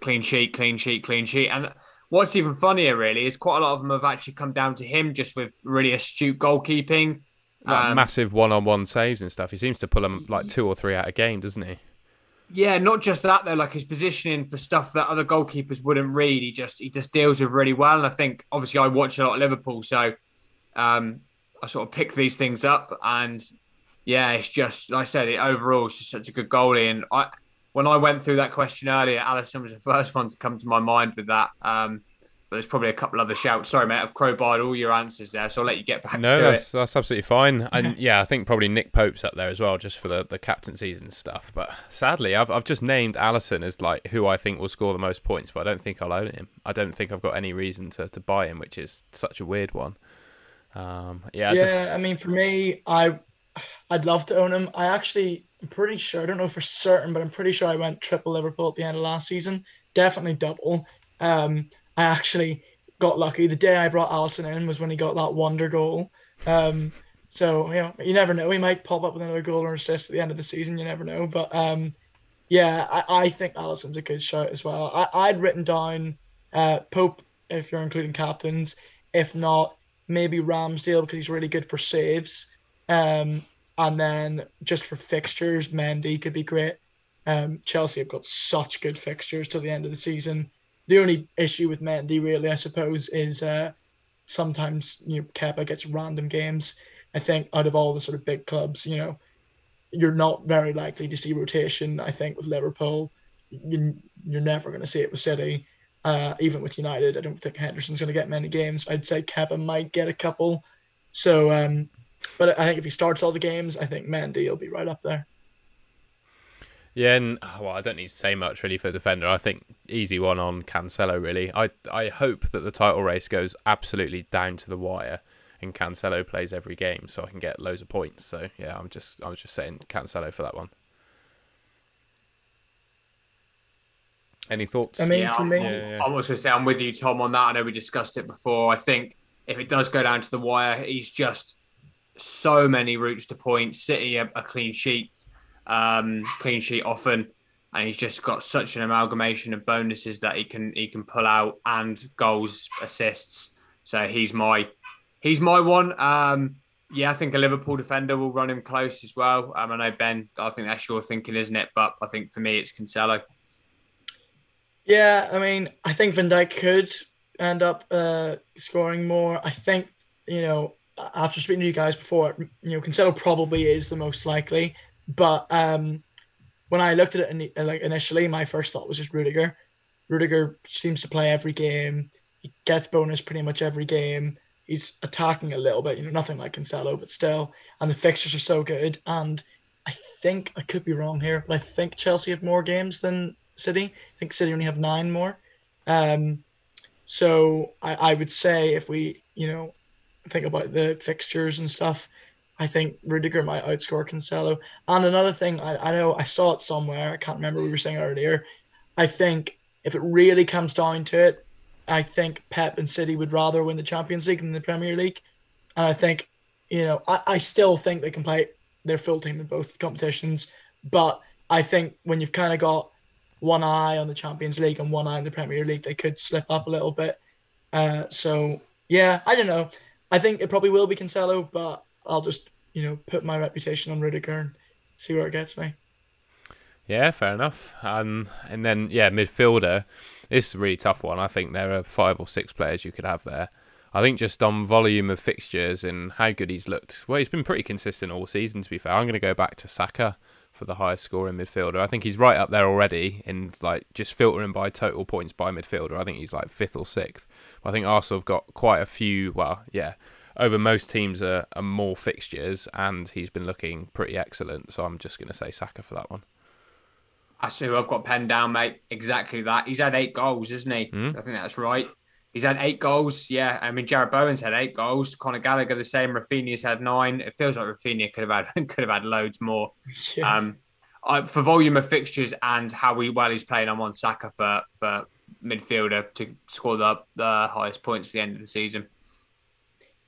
clean sheet, clean sheet, clean sheet. And what's even funnier, really, is quite a lot of them have actually come down to him just with really astute goalkeeping. Like Um, massive one-on-one saves and stuff. He seems to pull them like two or three out a game, doesn't he? Yeah, not just that though. Like his positioning for stuff that other goalkeepers wouldn't read. He just he just deals with really well. And I think obviously I watch a lot of Liverpool, so um, I sort of pick these things up. And yeah, it's just like I said, it overall it's just such a good goalie. And I when I went through that question earlier, Alisson was the [laughs] first one to come to my mind with that. Um, there's probably a couple other shouts. Sorry, mate, I've crowbarred all your answers there, so I'll let you get back No, to that's it. No, that's absolutely fine. [laughs] And yeah, I think probably Nick Pope's up there as well, just for the, the captaincies and stuff. But sadly, I've I've just named Alisson as like who I think will score the most points, but I don't think I'll own him. I don't think I've got any reason to, to buy him, which is such a weird one. Um, yeah, def- Yeah, I mean, for me, I, I'd love to own him. I actually, I'm pretty sure. I don't know for certain, but I'm pretty sure I went triple Liverpool at the end of last season. Definitely double. Um, I actually got lucky. The day I brought Alisson in was when he got that wonder goal. Um, so you know, you never know. He might pop up with another goal or assist at the end of the season. You never know. But um, yeah, I, I think Alisson's a good shout as well. I, I'd written down uh, Pope if you're including captains. If not, maybe Ramsdale because he's really good for saves. Um, and then just for fixtures, Mendy could be great. Um, Chelsea have got such good fixtures to the end of the season. The only issue with Mendy, really, I suppose, is uh, sometimes you know Kepa gets random games. I think out of all the sort of big clubs, you know, you're not very likely to see rotation. I think with Liverpool, you, you're never going to see it with City. Uh, even with United, I don't think Henderson's going to get many games. I'd say Kepa might get a couple. So, um, but I think if he starts all the games, I think Mendy will be right up there. Yeah, and oh, well, I don't need to say much really for the defender. I think easy one on Cancelo. Really, I I hope that the title race goes absolutely down to the wire, and Cancelo plays every game, so I can get loads of points. So yeah, I'm just I was just saying Cancelo for that one. Any thoughts? I mean, yeah, for I'm, me- I'm- Yeah, yeah. I was going to say I'm with you, Tom, on that. I know we discussed it before. I think if it does go down to the wire, he's just so many routes to points. City a, a clean sheet, um, clean sheet often, and he's just got such an amalgamation of bonuses that he can he can pull out and goals, assists. So he's my he's my one. Um, yeah, I think a Liverpool defender will run him close as well. Um, I know Ben. I think that's your thinking, isn't it? But I think for me, it's Cancelo. Yeah, I mean, I think Van Dijk could end up uh, scoring more. I think, you know, after speaking to you guys before, you know, Cancelo probably is the most likely. But um, when I looked at it, in, like initially, my first thought was just Rudiger. Rudiger seems to play every game. He gets bonus pretty much every game. He's attacking a little bit, you know, nothing like Cancelo, but still. And the fixtures are so good. And I think I could be wrong here, but I think Chelsea have more games than City. I think City only have nine more. Um, so I, I would say if we, you know, think about the fixtures and stuff, I think Rudiger might outscore Cancelo. And another thing, I, I know I saw it somewhere. I can't remember we were saying earlier. I think if it really comes down to it, I think Pep and City would rather win the Champions League than the Premier League. And I think, you know, I, I still think they can play their full team in both competitions. But I think when you've kind of got one eye on the Champions League and one eye on the Premier League, they could slip up a little bit. Uh, so yeah, I don't know. I think it probably will be Cancelo, but I'll just you know put my reputation on Rudiger and see where it gets me. Yeah, fair enough. Um, and then yeah, midfielder. This is a really tough one. I think there are five or six players you could have there. I think just on volume of fixtures and how good he's looked. Well, he's been pretty consistent all season. To be fair, I'm going to go back to Saka for the highest scoring midfielder. I think he's right up there already in like just filtering by total points by midfielder. I think he's like fifth or sixth. I think Arsenal have got quite a few. Well, yeah, over most teams are, are more fixtures, and he's been looking pretty excellent. So I'm just going to say Saka for that one. I see who I've got penned down, mate. Exactly that. He's had eight goals, isn't he? Mm. I think that's right. He's had eight goals. Yeah, I mean Jarrod Bowen's had eight goals. Conor Gallagher the same. Raphinha's had nine. It feels like Raphinha could have had [laughs] could have had loads more. Yeah. Um, I, for volume of fixtures and how we, well he's playing, I'm on Saka for for midfielder to score the the highest points at the end of the season.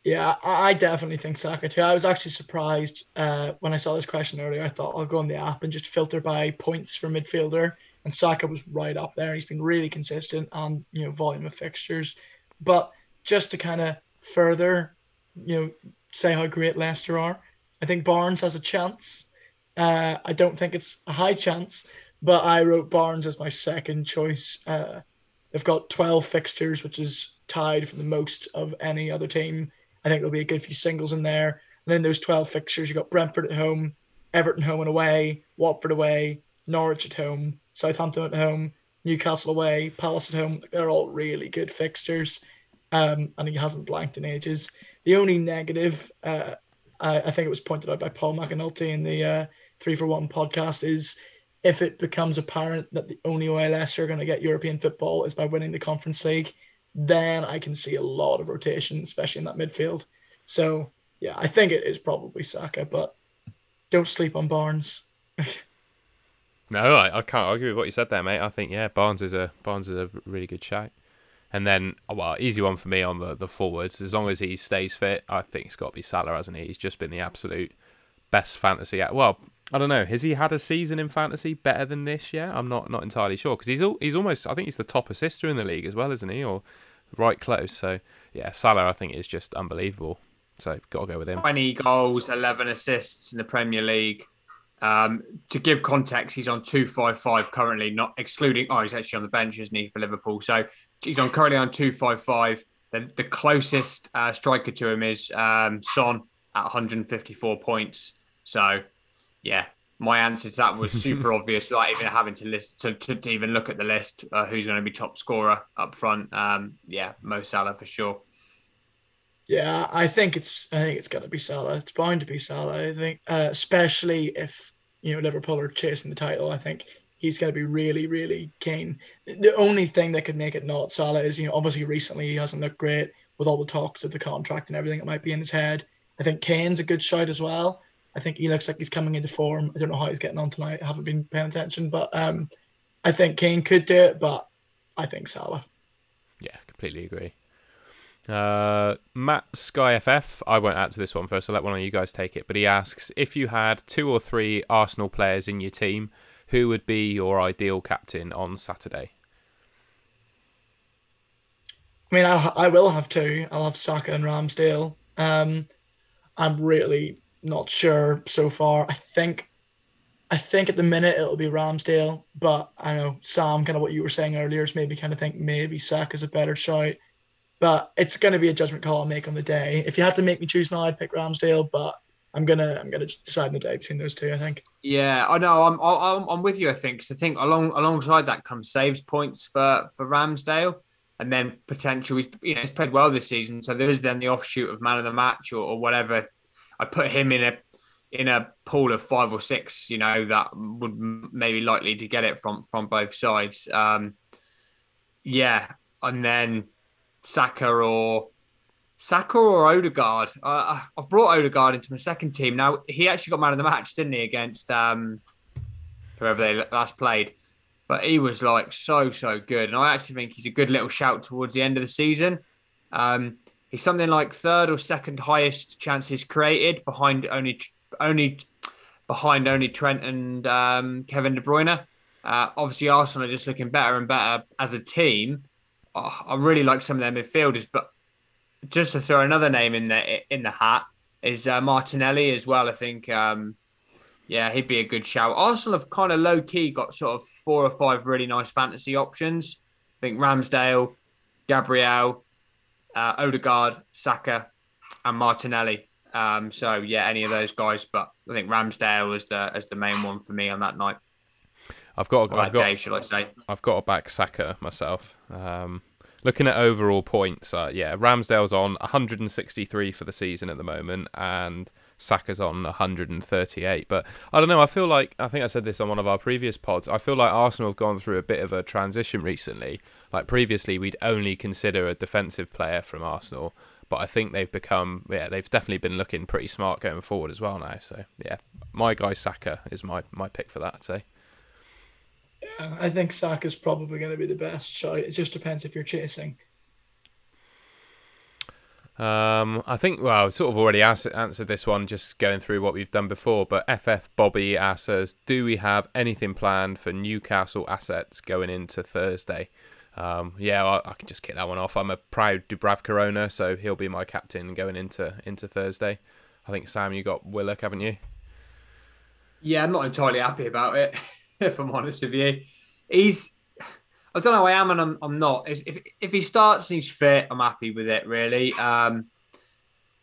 Yeah, I definitely think Saka too. I was actually surprised uh, when I saw this question earlier. I thought I'll go on the app and just filter by points for midfielder, and Saka was right up there. He's been really consistent on you know volume of fixtures, but just to kind of further, you know, say how great Leicester are, I think Barnes has a chance. Uh, I don't think it's a high chance, but I wrote Barnes as my second choice. Uh, they've got 12 fixtures, which is tied for the most of any other team. I think there'll be a good few singles in there. And then those 12 fixtures, you've got Brentford at home, Everton home and away, Watford away, Norwich at home, Southampton at home, Newcastle away, Palace at home. They're all really good fixtures. Um, and he hasn't blanked in ages. The only negative, uh, I, I, think it was pointed out by Paul McAnulty in the uh, Three for One podcast, is if it becomes apparent that the only way Leicester are going to get European football is by winning the Conference League, then I can see a lot of rotation, especially in that midfield. So yeah, I think it is probably Saka, but don't sleep on Barnes. [laughs] no, I, I can't argue with what you said there, mate. I think yeah, Barnes is a Barnes is a really good shout. And then, well, easy one for me on the, the forwards. As long as he stays fit, I think it's got to be Salah, hasn't he? He's just been the absolute best fantasy. Well, I don't know. Has he had a season in fantasy better than this yet? I'm not not entirely sure because he's all, he's almost. I think he's the top assister in the league as well, isn't he? Or right close. So yeah, Salah I think is just unbelievable. So got to go with him. Twenty goals, eleven assists in the Premier League. Um, to give context, he's on two five five currently, not excluding. Oh, he's actually on the bench, isn't he, for Liverpool? So he's on currently on two five five. The, the closest uh, striker to him is um, Son at 154 points. So yeah, my answer to that was [laughs] super obvious without even having to list to, to, to even look at the list uh, who's going to be top scorer up front. Um, yeah, Mo Salah for sure. Yeah, I think it's I think it's going to be Salah. It's bound to be Salah. I think, uh, especially if you know Liverpool are chasing the title. I think he's going to be really, really keen. The only thing that could make it not Salah is you know obviously recently he hasn't looked great with all the talks of the contract and everything that might be in his head. I think Kane's a good shot as well. I think he looks like he's coming into form. I don't know how he's getting on tonight. I haven't been paying attention, but um, I think Kane could do it, but I think Salah. Yeah, completely agree. Uh, Matt Sky FF, I won't answer this one first. I'll let one of you guys take it. But he asks if you had two or three Arsenal players in your team, who would be your ideal captain on Saturday? I mean, I, I will have two. I'll have Saka and Ramsdale. Um, I'm really not sure so far. I think I think at the minute it'll be Ramsdale, but I know Sam, kind of what you were saying earlier is maybe kind of think maybe Sack is a better shout. But it's going to be a judgment call I'll make on the day. If you had to make me choose now, I'd pick Ramsdale, but I'm gonna I'm gonna decide in the day between those two. I think. Yeah, I know. I'm I'm, I'm with you. I think. So I think along alongside that comes saves points for for Ramsdale, and then potential. He's you know he's played well this season, so there is then the offshoot of man of the match or, or whatever. I put him in a in a pool of five or six. You know that would maybe likely to get it from from both sides. Um, yeah, and then Saka or Saka or Odegaard. Uh, I've brought Odegaard into my second team. Now he actually got man of the match, didn't he, against um, whoever they last played? But he was like so so good, and I actually think he's a good little shout towards the end of the season. Um, he's something like third or second highest chances created behind only only behind only Trent and um, Kevin De Bruyne. Uh, obviously, Arsenal are just looking better and better as a team oh, I really like some of their midfielders, but just to throw another name in the in the hat is uh, Martinelli as well. I think, um, yeah, he'd be a good shout. Arsenal have kind of low key got sort of four or five really nice fantasy options. I think Ramsdale, Gabriel, uh, Odegaard, Saka, and Martinelli. Um, so yeah, any of those guys, but I think Ramsdale is the as the main one for me on that night. I've got, I've got, day, should I say? I've got a back Saka myself. Um, looking at overall points, uh, yeah, Ramsdale's on 163 for the season at the moment, and Saka's on 138. But I don't know. I feel like I think I said this on one of our previous pods. I feel like Arsenal have gone through a bit of a transition recently. Like previously, we'd only consider a defensive player from Arsenal, but I think they've become yeah they've definitely been looking pretty smart going forward as well now. So yeah, my guy Saka is my my pick for that. I'd say. Yeah, I think Saka's probably going to be the best shot. It just depends if you're chasing. Um, I think well, I've sort of already asked, answered this one just going through what we've done before. But FF Bobby asks us, do we have anything planned for Newcastle assets going into Thursday? Um, yeah, I, I, can just kick that one off. I'm a proud Dubravka owner, so he'll be my captain going into into Thursday. I think Sam, you got Willock, haven't you? Yeah, I'm not entirely happy about it. [laughs] if I'm honest with you. He's, I don't know, I am and I'm, I'm not. If, if he starts and he's fit, I'm happy with it, really. Um,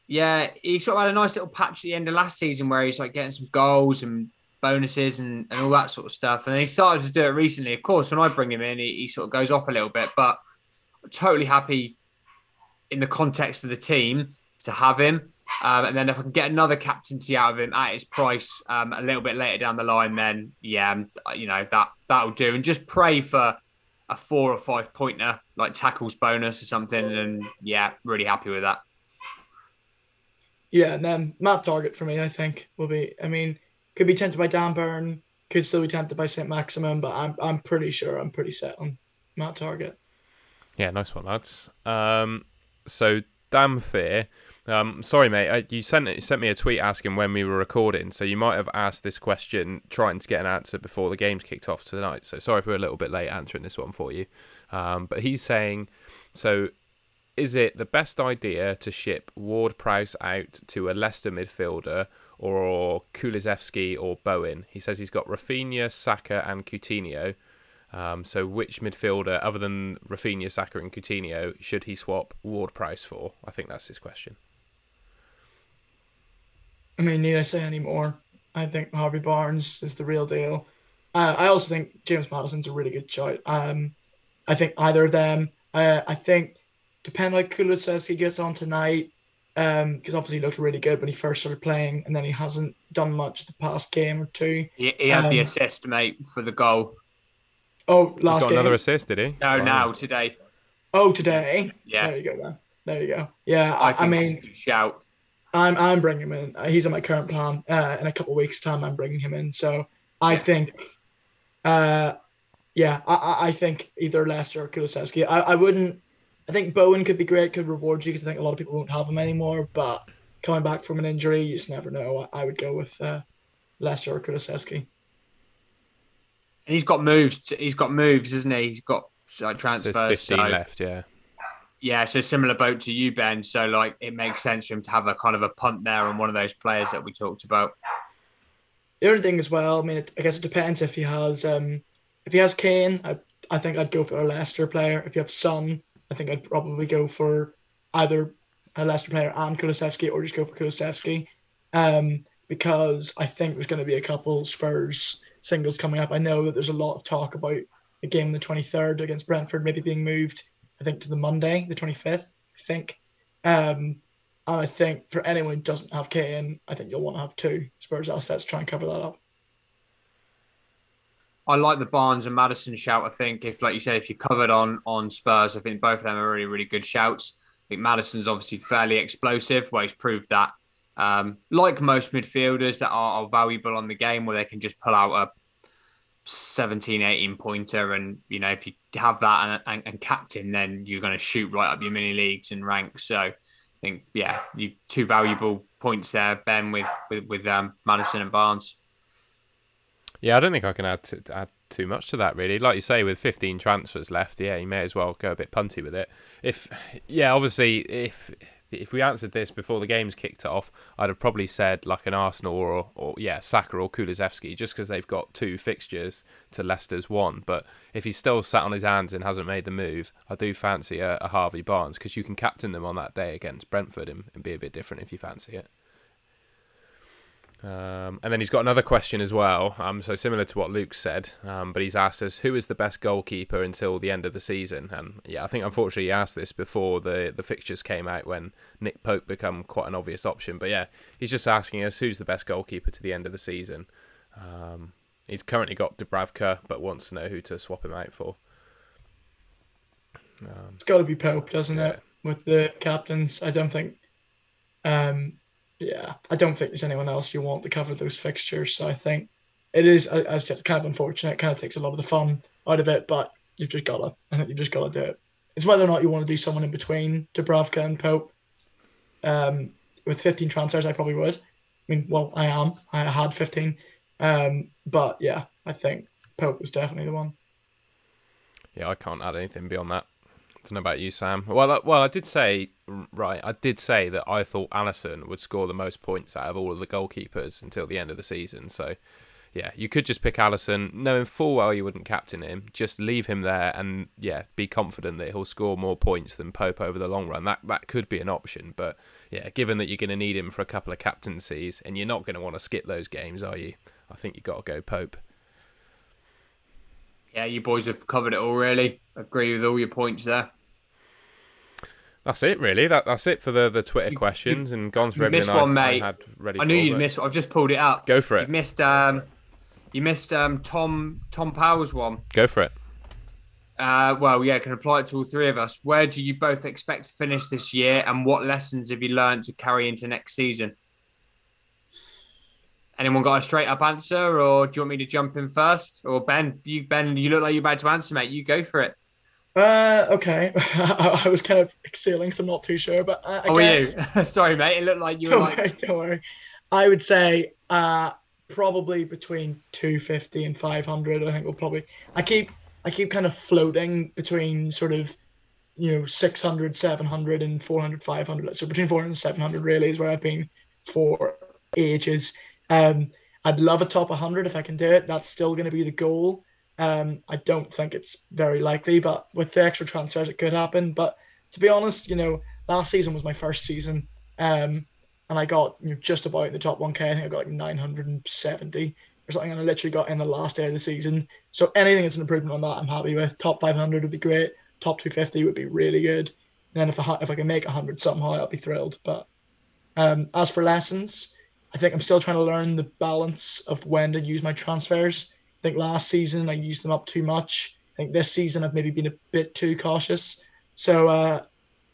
yeah, he sort of had a nice little patch at the end of last season where he's like getting some goals and bonuses and, and all that sort of stuff. And he started to do it recently. Of course, when I bring him in, he, he sort of goes off a little bit, but totally happy in the context of the team to have him. Um, and then if I can get another captaincy out of him at his price um, a little bit later down the line, then yeah, um, you know that that'll do. And just pray for a four or five pointer like tackles bonus or something. And yeah, really happy with that. Yeah, and then Matt Targett for me, I think will be. I mean, could be tempted by Dan Burn, could still be tempted by Saint-Maximin, but I'm I'm pretty sure I'm pretty set on Matt Targett. Yeah, nice one, lads. Um, so damn fair um, sorry, mate. Uh, you sent you sent me a tweet asking when we were recording, so you might have asked this question trying to get an answer before the games kicked off tonight. So sorry if we're a little bit late answering this one for you. Um, but he's saying, so is it the best idea to ship Ward Prowse out to a Leicester midfielder or Kulusevski or Bowen? He says he's got Raphinha, Saka, and Coutinho. Um, so which midfielder, other than Raphinha, Saka, and Coutinho, should he swap Ward Prowse for? I think that's his question. I mean, need I say any more? I think Harvey Barnes is the real deal. Uh, I also think James Maddison's a really good choice. Um, I think either of them. Uh, I think depending like Kulusevski gets on tonight, because um, obviously he looked really good when he first started playing, and then he hasn't done much the past game or two. He, he had um, the assist, mate, for the goal. Oh, last got game. another assist, did he? No, oh. now today. Oh, today. Yeah. There you go. Then. There you go. Yeah, I, I mean, shout. I'm I'm bringing him in. Uh, he's on my current plan. Uh, in a couple of weeks' time, I'm bringing him in. So I think, uh, yeah, I, I think either Leicester or Kulusevski. I, I wouldn't. I think Bowen could be great, could reward you because I think a lot of people won't have him anymore. But coming back from an injury, you just never know. I, I would go with uh, Leicester or Kulusevski. And he's got moves. He's got moves, isn't he? He's got like transfers. So 15 so. left, yeah. Yeah, so similar boat to you, Ben. So like it makes sense for him to have a kind of a punt there on one of those players that we talked about. The other thing as well, I mean, it, I guess it depends if he has um if he has Kane, I I think I'd go for a Leicester player. If you have Son, I think I'd probably go for either a Leicester player and Kulusevski or just go for Kulusevski. um, because I think there's going to be a couple Spurs singles coming up. I know that there's a lot of talk about the game in the 23rd against Brentford maybe being moved, I think, to the Monday, the 25th, I think. Um, and I think for anyone who doesn't have Kane, I think you'll want to have two Spurs assets try and cover that up. I like the Barnes and Maddison shout. I think if, like you said, if you're covered on on Spurs, I think both of them are really, really good shouts. I think Maddison's obviously fairly explosive. Well, he's proved that. Um, like most midfielders that are, are, valuable on the game, where they can just pull out a 17, 18 pointer, and you know if you have that and, and, and captain, then you're going to shoot right up your mini leagues and ranks. So I think yeah, you two valuable points there, Ben, with with, with um, Maddison and Barnes. Yeah, I don't think I can add to, add too much to that really. Like you say, with 15 transfers left, yeah, you may as well go a bit punty with it. If yeah, obviously, if if we answered this before the games kicked off, I'd have probably said like an Arsenal or, or yeah, Saka or Kulusevski, just because they've got two fixtures to Leicester's one. But if he's still sat on his hands and hasn't made the move, I do fancy a, a Harvey Barnes because you can captain them on that day against Brentford and, and be a bit different if you fancy it. Um, and then he's got another question as well. Um, so similar to what Luke said, um, but he's asked us who is the best goalkeeper until the end of the season. And yeah, I think unfortunately he asked this before the the fixtures came out when Nick Pope become quite an obvious option. But yeah, he's just asking us who's the best goalkeeper to the end of the season. Um, he's currently got Dubravka, but wants to know who to swap him out for. Um, it's got to be Pope, doesn't yeah. it? With the captains, I don't think um, yeah, I don't think there's anyone else you want to cover those fixtures. So I think it is, as said, kind of unfortunate. It kind of takes a lot of the fun out of it, but you've just gotta, I think you've just gotta do it. It's whether or not you want to do someone in between Dubravka and Pope. Um, with 15 transfers, I probably would. I mean, well, I am. I had 15. Um, but yeah, I think Pope was definitely the one. Yeah, I can't add anything beyond that. I don't know about you, Sam. Well, I, well, I did say right. I did say that I thought Alisson would score the most points out of all of the goalkeepers until the end of the season. So, yeah, you could just pick Alisson, knowing full well you wouldn't captain him. Just leave him there, and yeah, be confident that he'll score more points than Pope over the long run. That that could be an option, but yeah, given that you're going to need him for a couple of captaincies, and you're not going to want to skip those games, are you? I think you've got to go Pope. Yeah, you boys have covered it all. Really, agree with all your points there. That's it, really. That that's it for the, the Twitter you, questions and gone through everything missed one, I, mate. I had ready. I knew you'd miss. One. I've just pulled it up. Go for it. You missed um, you missed um Tom Tom Powell's one. Go for it. Uh, well, yeah, can apply it to all three of us. Where do you both expect to finish this year, and what lessons have you learned to carry into next season? Anyone got a straight up answer, or do you want me to jump in first? Or Ben, you Ben, you look like you're about to answer, mate. You go for it. Uh, okay. [laughs] I, was kind of exhaling because I'm not too sure, but I, I oh, guess. you? [laughs] Sorry, mate. It looked like you were don't like. Worry, don't worry. I would say uh, probably between 250 and 500. I think we'll probably. I keep I keep kind of floating between sort of you know 600 700 and 400 500 so between 400 and 700 really is where i've been for ages um, I'd love a top 100 if I can do it. That's still going to be the goal. Um, I don't think it's very likely, but with the extra transfers, it could happen. But to be honest, you know, last season was my first season, um, and I got you know, just about in the top 1K. I think I got like 970 or something, and I literally got in the last day of the season. So anything that's an improvement on that, I'm happy with. Top 500 would be great. Top 250 would be really good. And then if I if I can make 100 somehow, I'll be thrilled. But um, as for lessons, I think I'm still trying to learn the balance of when to use my transfers. I think last season I used them up too much. I think this season I've maybe been a bit too cautious. So uh,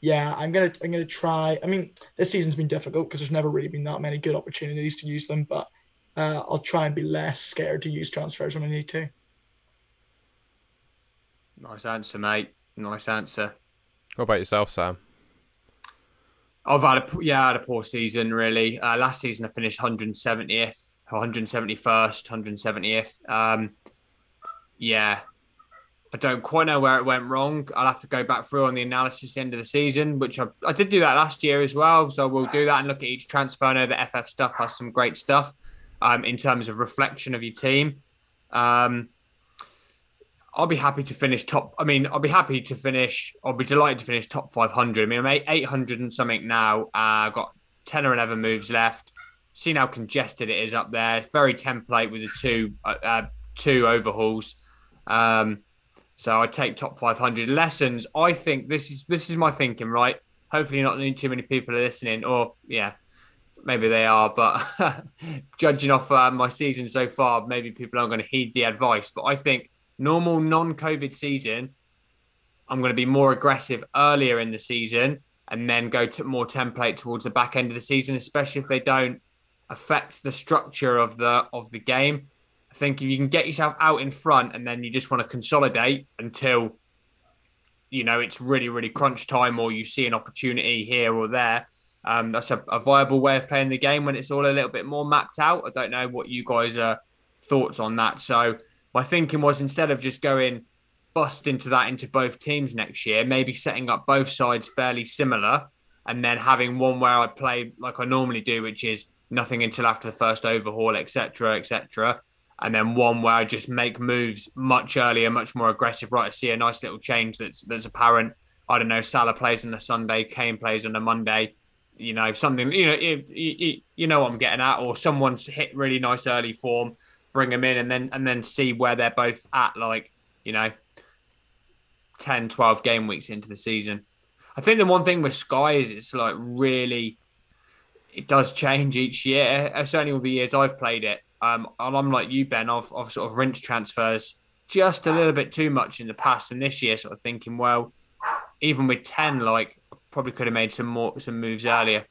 yeah, I'm gonna I'm gonna try. I mean, this season's been difficult because there's never really been that many good opportunities to use them, but uh, I'll try and be less scared to use transfers when I need to. Nice answer, mate. Nice answer. What about yourself, Sam? I've had a yeah, I had a poor season really. Uh, last season I finished 170th, 171st, 170th. Um, yeah, I don't quite know where it went wrong. I'll have to go back through on the analysis the end of the season, which I, I did do that last year as well. So we'll do that and look at each transfer. I know the FF stuff has some great stuff um, in terms of reflection of your team. Um, I'll be happy to finish top. I mean, I'll be happy to finish. I'll be delighted to finish top 500. I mean, I'm 800 and something now. Uh, I've got 10 or 11 moves left. seen how congested it is up there. very template with the two uh, uh, two overhauls. Um, so I take top 500 lessons. I think this is this is my thinking, right? Hopefully, not too many people are listening, or yeah, maybe they are. But [laughs] judging off uh, my season so far, maybe people aren't going to heed the advice. But I think normal non-COVID season, I'm going to be more aggressive earlier in the season, and then go to more template towards the back end of the season, especially if they don't affect the structure of the of the game. I think if you can get yourself out in front and then you just want to consolidate until you know it's really really crunch time or you see an opportunity here or there. Um, that's a, a, viable way of playing the game when it's all a little bit more mapped out. I don't know what you guys are thoughts on that. So my thinking was instead of just going bust into that into both teams next year, maybe setting up both sides fairly similar, and then having one where I play like I normally do, which is nothing until after the first overhaul, etc., etc. And then one where I just make moves much earlier, much more aggressive. Right, I see a nice little change that's that's apparent. I don't know. Salah plays on a Sunday, Kane plays on a Monday. You know something. You know, you, you, you know what I'm getting at, or someone's hit really nice early form, bring them in, and then and then see where they're both at. Like you know, 10, 12 game weeks into the season. I think the one thing with Sky is it's like really it does change each year. Uh, certainly, all the years I've played it, um, and I'm like you, Ben. I've, I've sort of rinsed transfers just a little bit too much in the past, and this year, sort of thinking, well, even with ten, like probably could have made some more some moves earlier.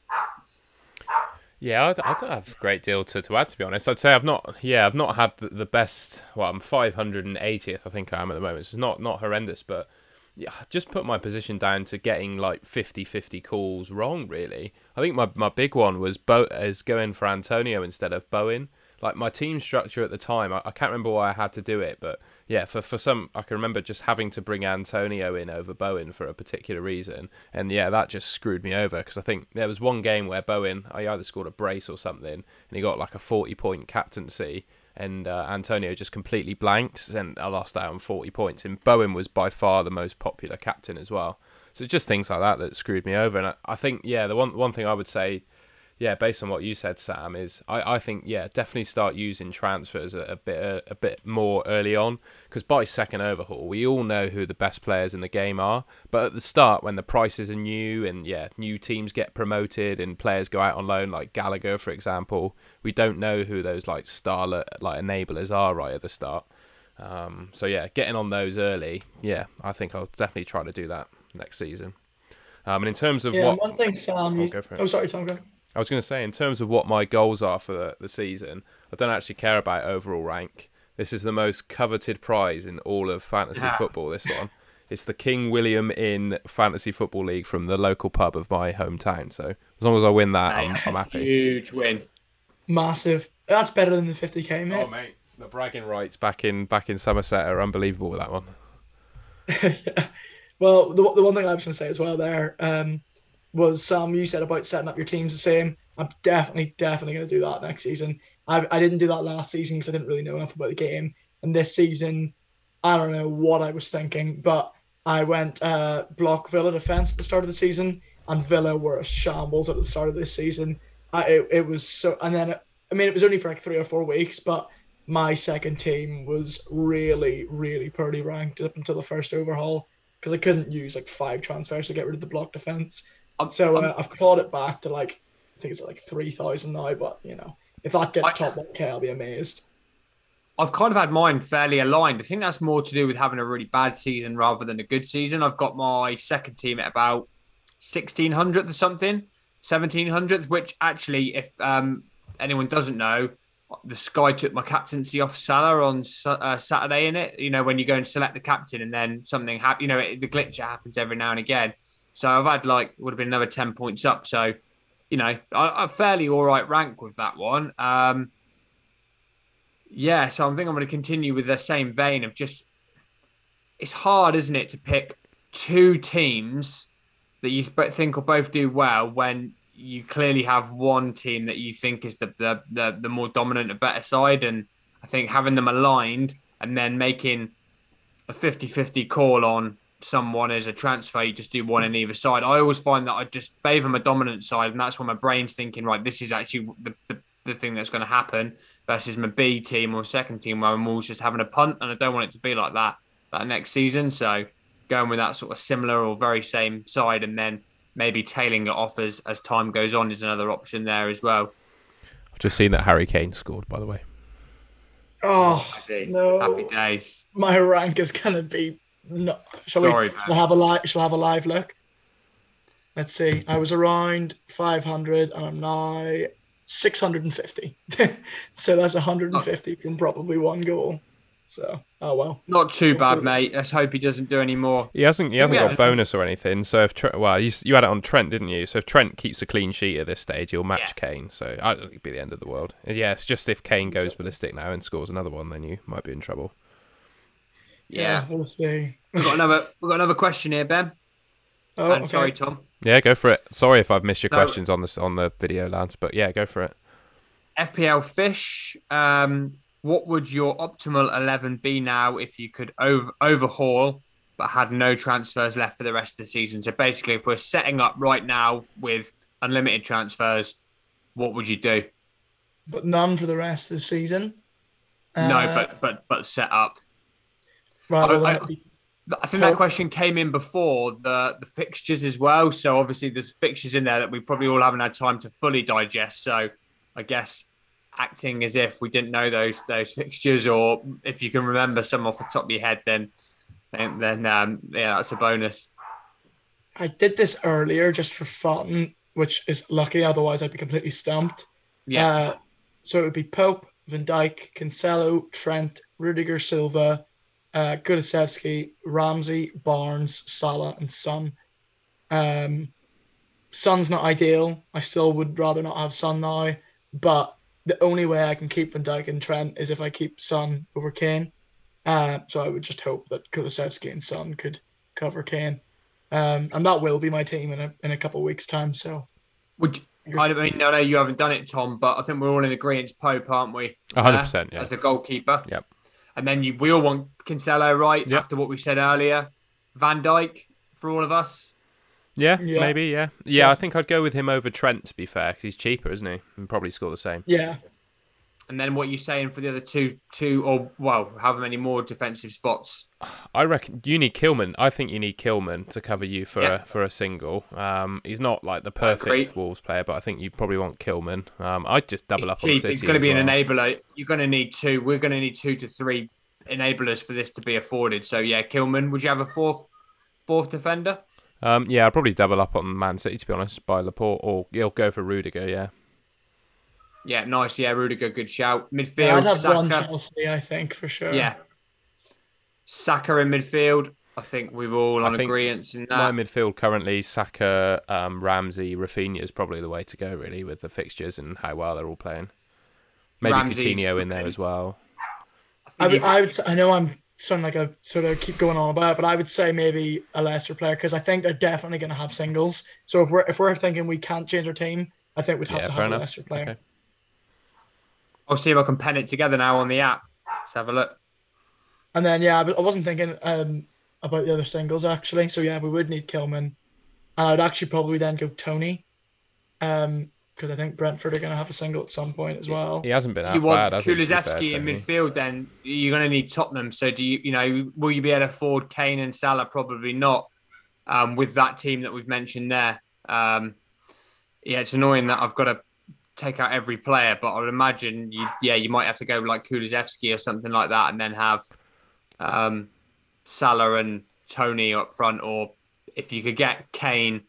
Yeah, I, don't have a great deal to, to add. To be honest, I'd say I've not. Yeah, I've not had the, the best. Well, I'm 580th. I think I am at the moment. It's not not horrendous, but yeah, just put my position down to getting like 50-50 calls wrong. Really, I think my, my big one was Bo is going for Antonio instead of Bowen. Like my team structure at the time, I, I can't remember why I had to do it, but yeah, for for some, I can remember just having to bring Antonio in over Bowen for a particular reason, and yeah, that just screwed me over because I think there was one game where Bowen, I either scored a brace or something, and he got like a forty point captaincy, and uh, Antonio just completely blanks, and I lost out on 40 points. And Bowen was by far the most popular captain as well. So just things like that that screwed me over. And I, I think, yeah, the one one thing I would say yeah, based on what you said, Sam, is I, I think yeah, definitely start using transfers a, a bit a, a, bit more early on because by second overhaul we all know who the best players in the game are. But at the start, when the prices are new and yeah, new teams get promoted and players go out on loan, like Gallagher for example, we don't know who those like star like enablers are right at the start. Um, so yeah, getting on those early, yeah, I think I'll definitely try to do that next season. Um, and in terms of yeah, what, one thing, Sam, oh, you... oh sorry, Tom, go. I was going to say, in terms of what my goals are for the, the season, I don't actually care about overall rank. This is the most coveted prize in all of fantasy football. This one, it's the King William Inn Fantasy Football League from the local pub of my hometown. So as long as I win that, I'm, I'm happy. Huge win, massive. That's better than the 50k, mate. Oh, mate, the bragging rights back in back in Somerset are unbelievable with that one. [laughs] yeah. Well, the, the one thing I was going to say as well there, um, was Sam you said about setting up your teams the same. I'm definitely, definitely going to do that next season. I, I didn't do that last season because I didn't really know enough about the game. And this season, I don't know what I was thinking, but I went uh, block Villa defense at the start of the season, and Villa were a shambles at the start of this season. I, it, it was so, and then I mean it was only for like three or four weeks, but my second team was really, really poorly ranked up until the first overhaul because I couldn't use like five transfers to get rid of the block defense. I'm, so uh, I've clawed it back to like I think it's like three thousand now. But you know, if that gets I, top one K, I'll be amazed. I've kind of had mine fairly aligned. I think that's more to do with having a really bad season rather than a good season. I've got my second team at about sixteen hundredth or something, seventeen hundredth. Which actually, if um, anyone doesn't know, the Sky took my captaincy off Salah on uh, Saturday in it. You know, when you go and select the captain and then something happens, you know, it, the glitch happens every now and again. So I've had like would have been another ten points up. So you know, I, am fairly all right rank with that one. Um, yeah, so I think I'm going to continue with the same vein of just. It's hard, isn't it, to pick two teams that you think will both do well when you clearly have one team that you think is the the the, the more dominant, a better side, and I think having them aligned and then making a 50-50 call on someone as a transfer, you just do one in either side. I always find that I just favour my dominant side, and that's when my brain's thinking, right, this is actually the, the the thing that's going to happen versus my B team or second team where I'm always just having a punt, and I don't want it to be like that that next season. So going with that sort of similar or very same side, and then maybe tailing it off as as time goes on is another option there as well. I've just seen that Harry Kane scored, by the way. Oh no! Happy days. My rank is gonna be no. Shall Sorry, we? Shall have a live? Shall have a live look? Let's see. I was around 500, and I'm now 650. [laughs] so that's 150 from probably one goal. So oh well. Not too bad, mate. Let's hope he doesn't do any more. He hasn't. He hasn't Yeah. got a bonus or anything. So if Tre- well, you, you had it on Trent, didn't you? So if Trent keeps a clean sheet at this stage, he'll match Kane. So I think it'd be the end of the world. Yeah, it's just if Kane goes ballistic now and scores another one, then you might be in trouble. Yeah. we'll see. We've got another we've got another question here, Ben. Oh, I'm okay. sorry, Tom. Yeah, go for it. Sorry if I've missed your No. questions on this on the video, Lance, but yeah, go for it. FPL Fish, um, what would your optimal 11 be now if you could over- overhaul but had no transfers left for the rest of the season? So basically, if we're setting up right now with unlimited transfers, what would you do? But none for the rest of the season. no, Uh, but but but set up. Well, I- that'd be- I think that question came in before the the fixtures as well. So obviously there's fixtures in there that we probably all haven't had time to fully digest. So I guess acting as if we didn't know those those fixtures, or if you can remember some off the top of your head, then then, then um, yeah, that's a bonus. I did this earlier just for fun, which is lucky. Otherwise, I'd be completely stumped. Yeah, Uh, so it would be Pope, Van Dijk, Cancelo, Trent, Rudiger, Silva, uh, Kulusevski, Ramsey, Barnes, Salah, and Son. Um, Son's not ideal. I still would rather not have Son now, but the only way I can keep Van Dijk and Trent is if I keep Son over Kane. Uh, so I would just hope that Kulusevski and Son could cover Kane. Um, and that will be my team in a in a couple of weeks' time. So would you, I mean no, no, you haven't done it, Tom, but I think we're all in agreement. Pope, aren't we? A hundred Uh, percent, yeah. As a goalkeeper. Yep. And then you, we all want Cancelo, right? Yep. After what we said earlier, Van Dijk for all of us. Yeah, Yeah. maybe, yeah. yeah. I think I'd go with him over Trent to be fair, because he's cheaper, isn't he? And probably score the same. yeah, And then what you saying for the other two, two or well, however many more defensive spots? I reckon you need Kilman. I think you need Kilman to cover you for Yeah. a for a single. Um, he's not like the perfect Wolves player, but I think you probably want Kilman. Um, I'd just double up on City. It's going to be well. an enabler. You're going to need two. We're going to need two to three enablers for this to be afforded. So yeah, Kilman. Would you have a fourth, fourth defender? Um, yeah, I'd probably double up on Man City to be honest, by Laporte, or you'll go for Rudiger. Yeah, Yeah, nice. Yeah, Rudiger, good shout. yeah Midfield, I'd have one Saka. Chelsea, I think for sure. Yeah, Saka in midfield. I think we've all I on think agreement in my midfield currently Saka, um, Ramsey, Raphinha is probably the way to go really with the fixtures and how well they're all playing. Maybe Ramsey's Coutinho in there as well. I I think would, I would. I know I'm sounding like I sort of keep going on about it, but I would say maybe a lesser player because I think they're definitely going to have singles. So if we're if we're thinking we can't change our team, I think we'd have Yeah, to fair have a enough. lesser player. Okay. I'll see if I can pen it together now on the app. Let's have a look. And then yeah, I wasn't thinking um about the other singles actually. So yeah, we would need Kilman, and I'd actually probably then go Toney, um because I think Brentford are going to have a single at some point as well. He hasn't been that you bad, want has he, to be fair, Kulusevski in midfield, then you're going to need Tottenham. So do you, you know, will you be able to afford Kane and Salah? Probably not. Um, with that team that we've mentioned there, um, yeah, it's annoying that I've got to take out every player, but I would imagine you, yeah, you might have to go like Kulusevski or something like that, and then have um, Salah and Toney up front, or if you could get Kane,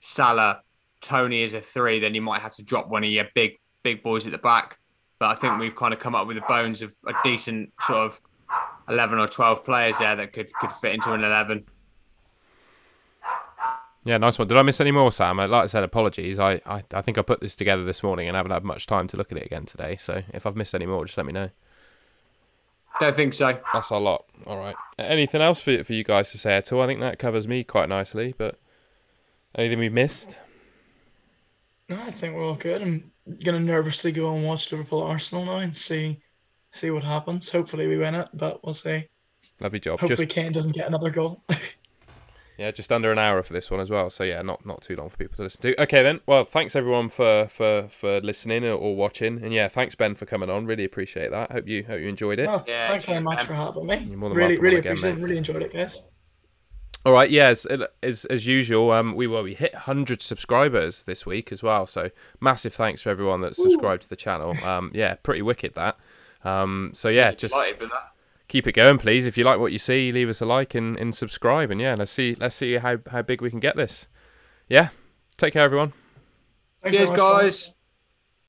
Salah, Toney as a three, then you might have to drop one of your big big boys at the back. But I think we've kind of come up with the bones of a decent sort of eleven or twelve players there that could could fit into an eleven. Yeah, nice one. Did I miss any more, Sam? Like I said, apologies. I, I, I think I put this together this morning and haven't had much time to look at it again today. So if I've missed any more, just let me know. Don't think so. That's a lot. All right. Anything else for for you guys to say at all? I think that covers me quite nicely. But anything we missed? No, I think we're all good. I'm gonna nervously go and watch Liverpool Arsenal now and see see what happens. Hopefully we win it, but we'll see. Lovely job. Hopefully Just Kane doesn't get another goal. [laughs] Yeah, just under an hour for this one as well. So yeah, not not too long for people to listen to. Okay then. Well, thanks everyone for for for listening or, or watching, and yeah, thanks Ben for coming on. Really appreciate that. Hope you hope you enjoyed it. Oh, Yeah, thanks very much um, for having me. You're more than really, really again, appreciate mate. it. Really enjoyed it, guys. All right, yeah, as as, as usual, um, we well we hit 100 subscribers this week as well. So massive thanks for everyone that's subscribed to the channel. Um, yeah, pretty wicked that. Um, so yeah, just Delighted with that. Keep it going, please. If you like what you see, leave us a like and, and subscribe. And yeah, let's see let's see how how big we can get this. Yeah, take care, everyone. Thanks Cheers, very much, guys.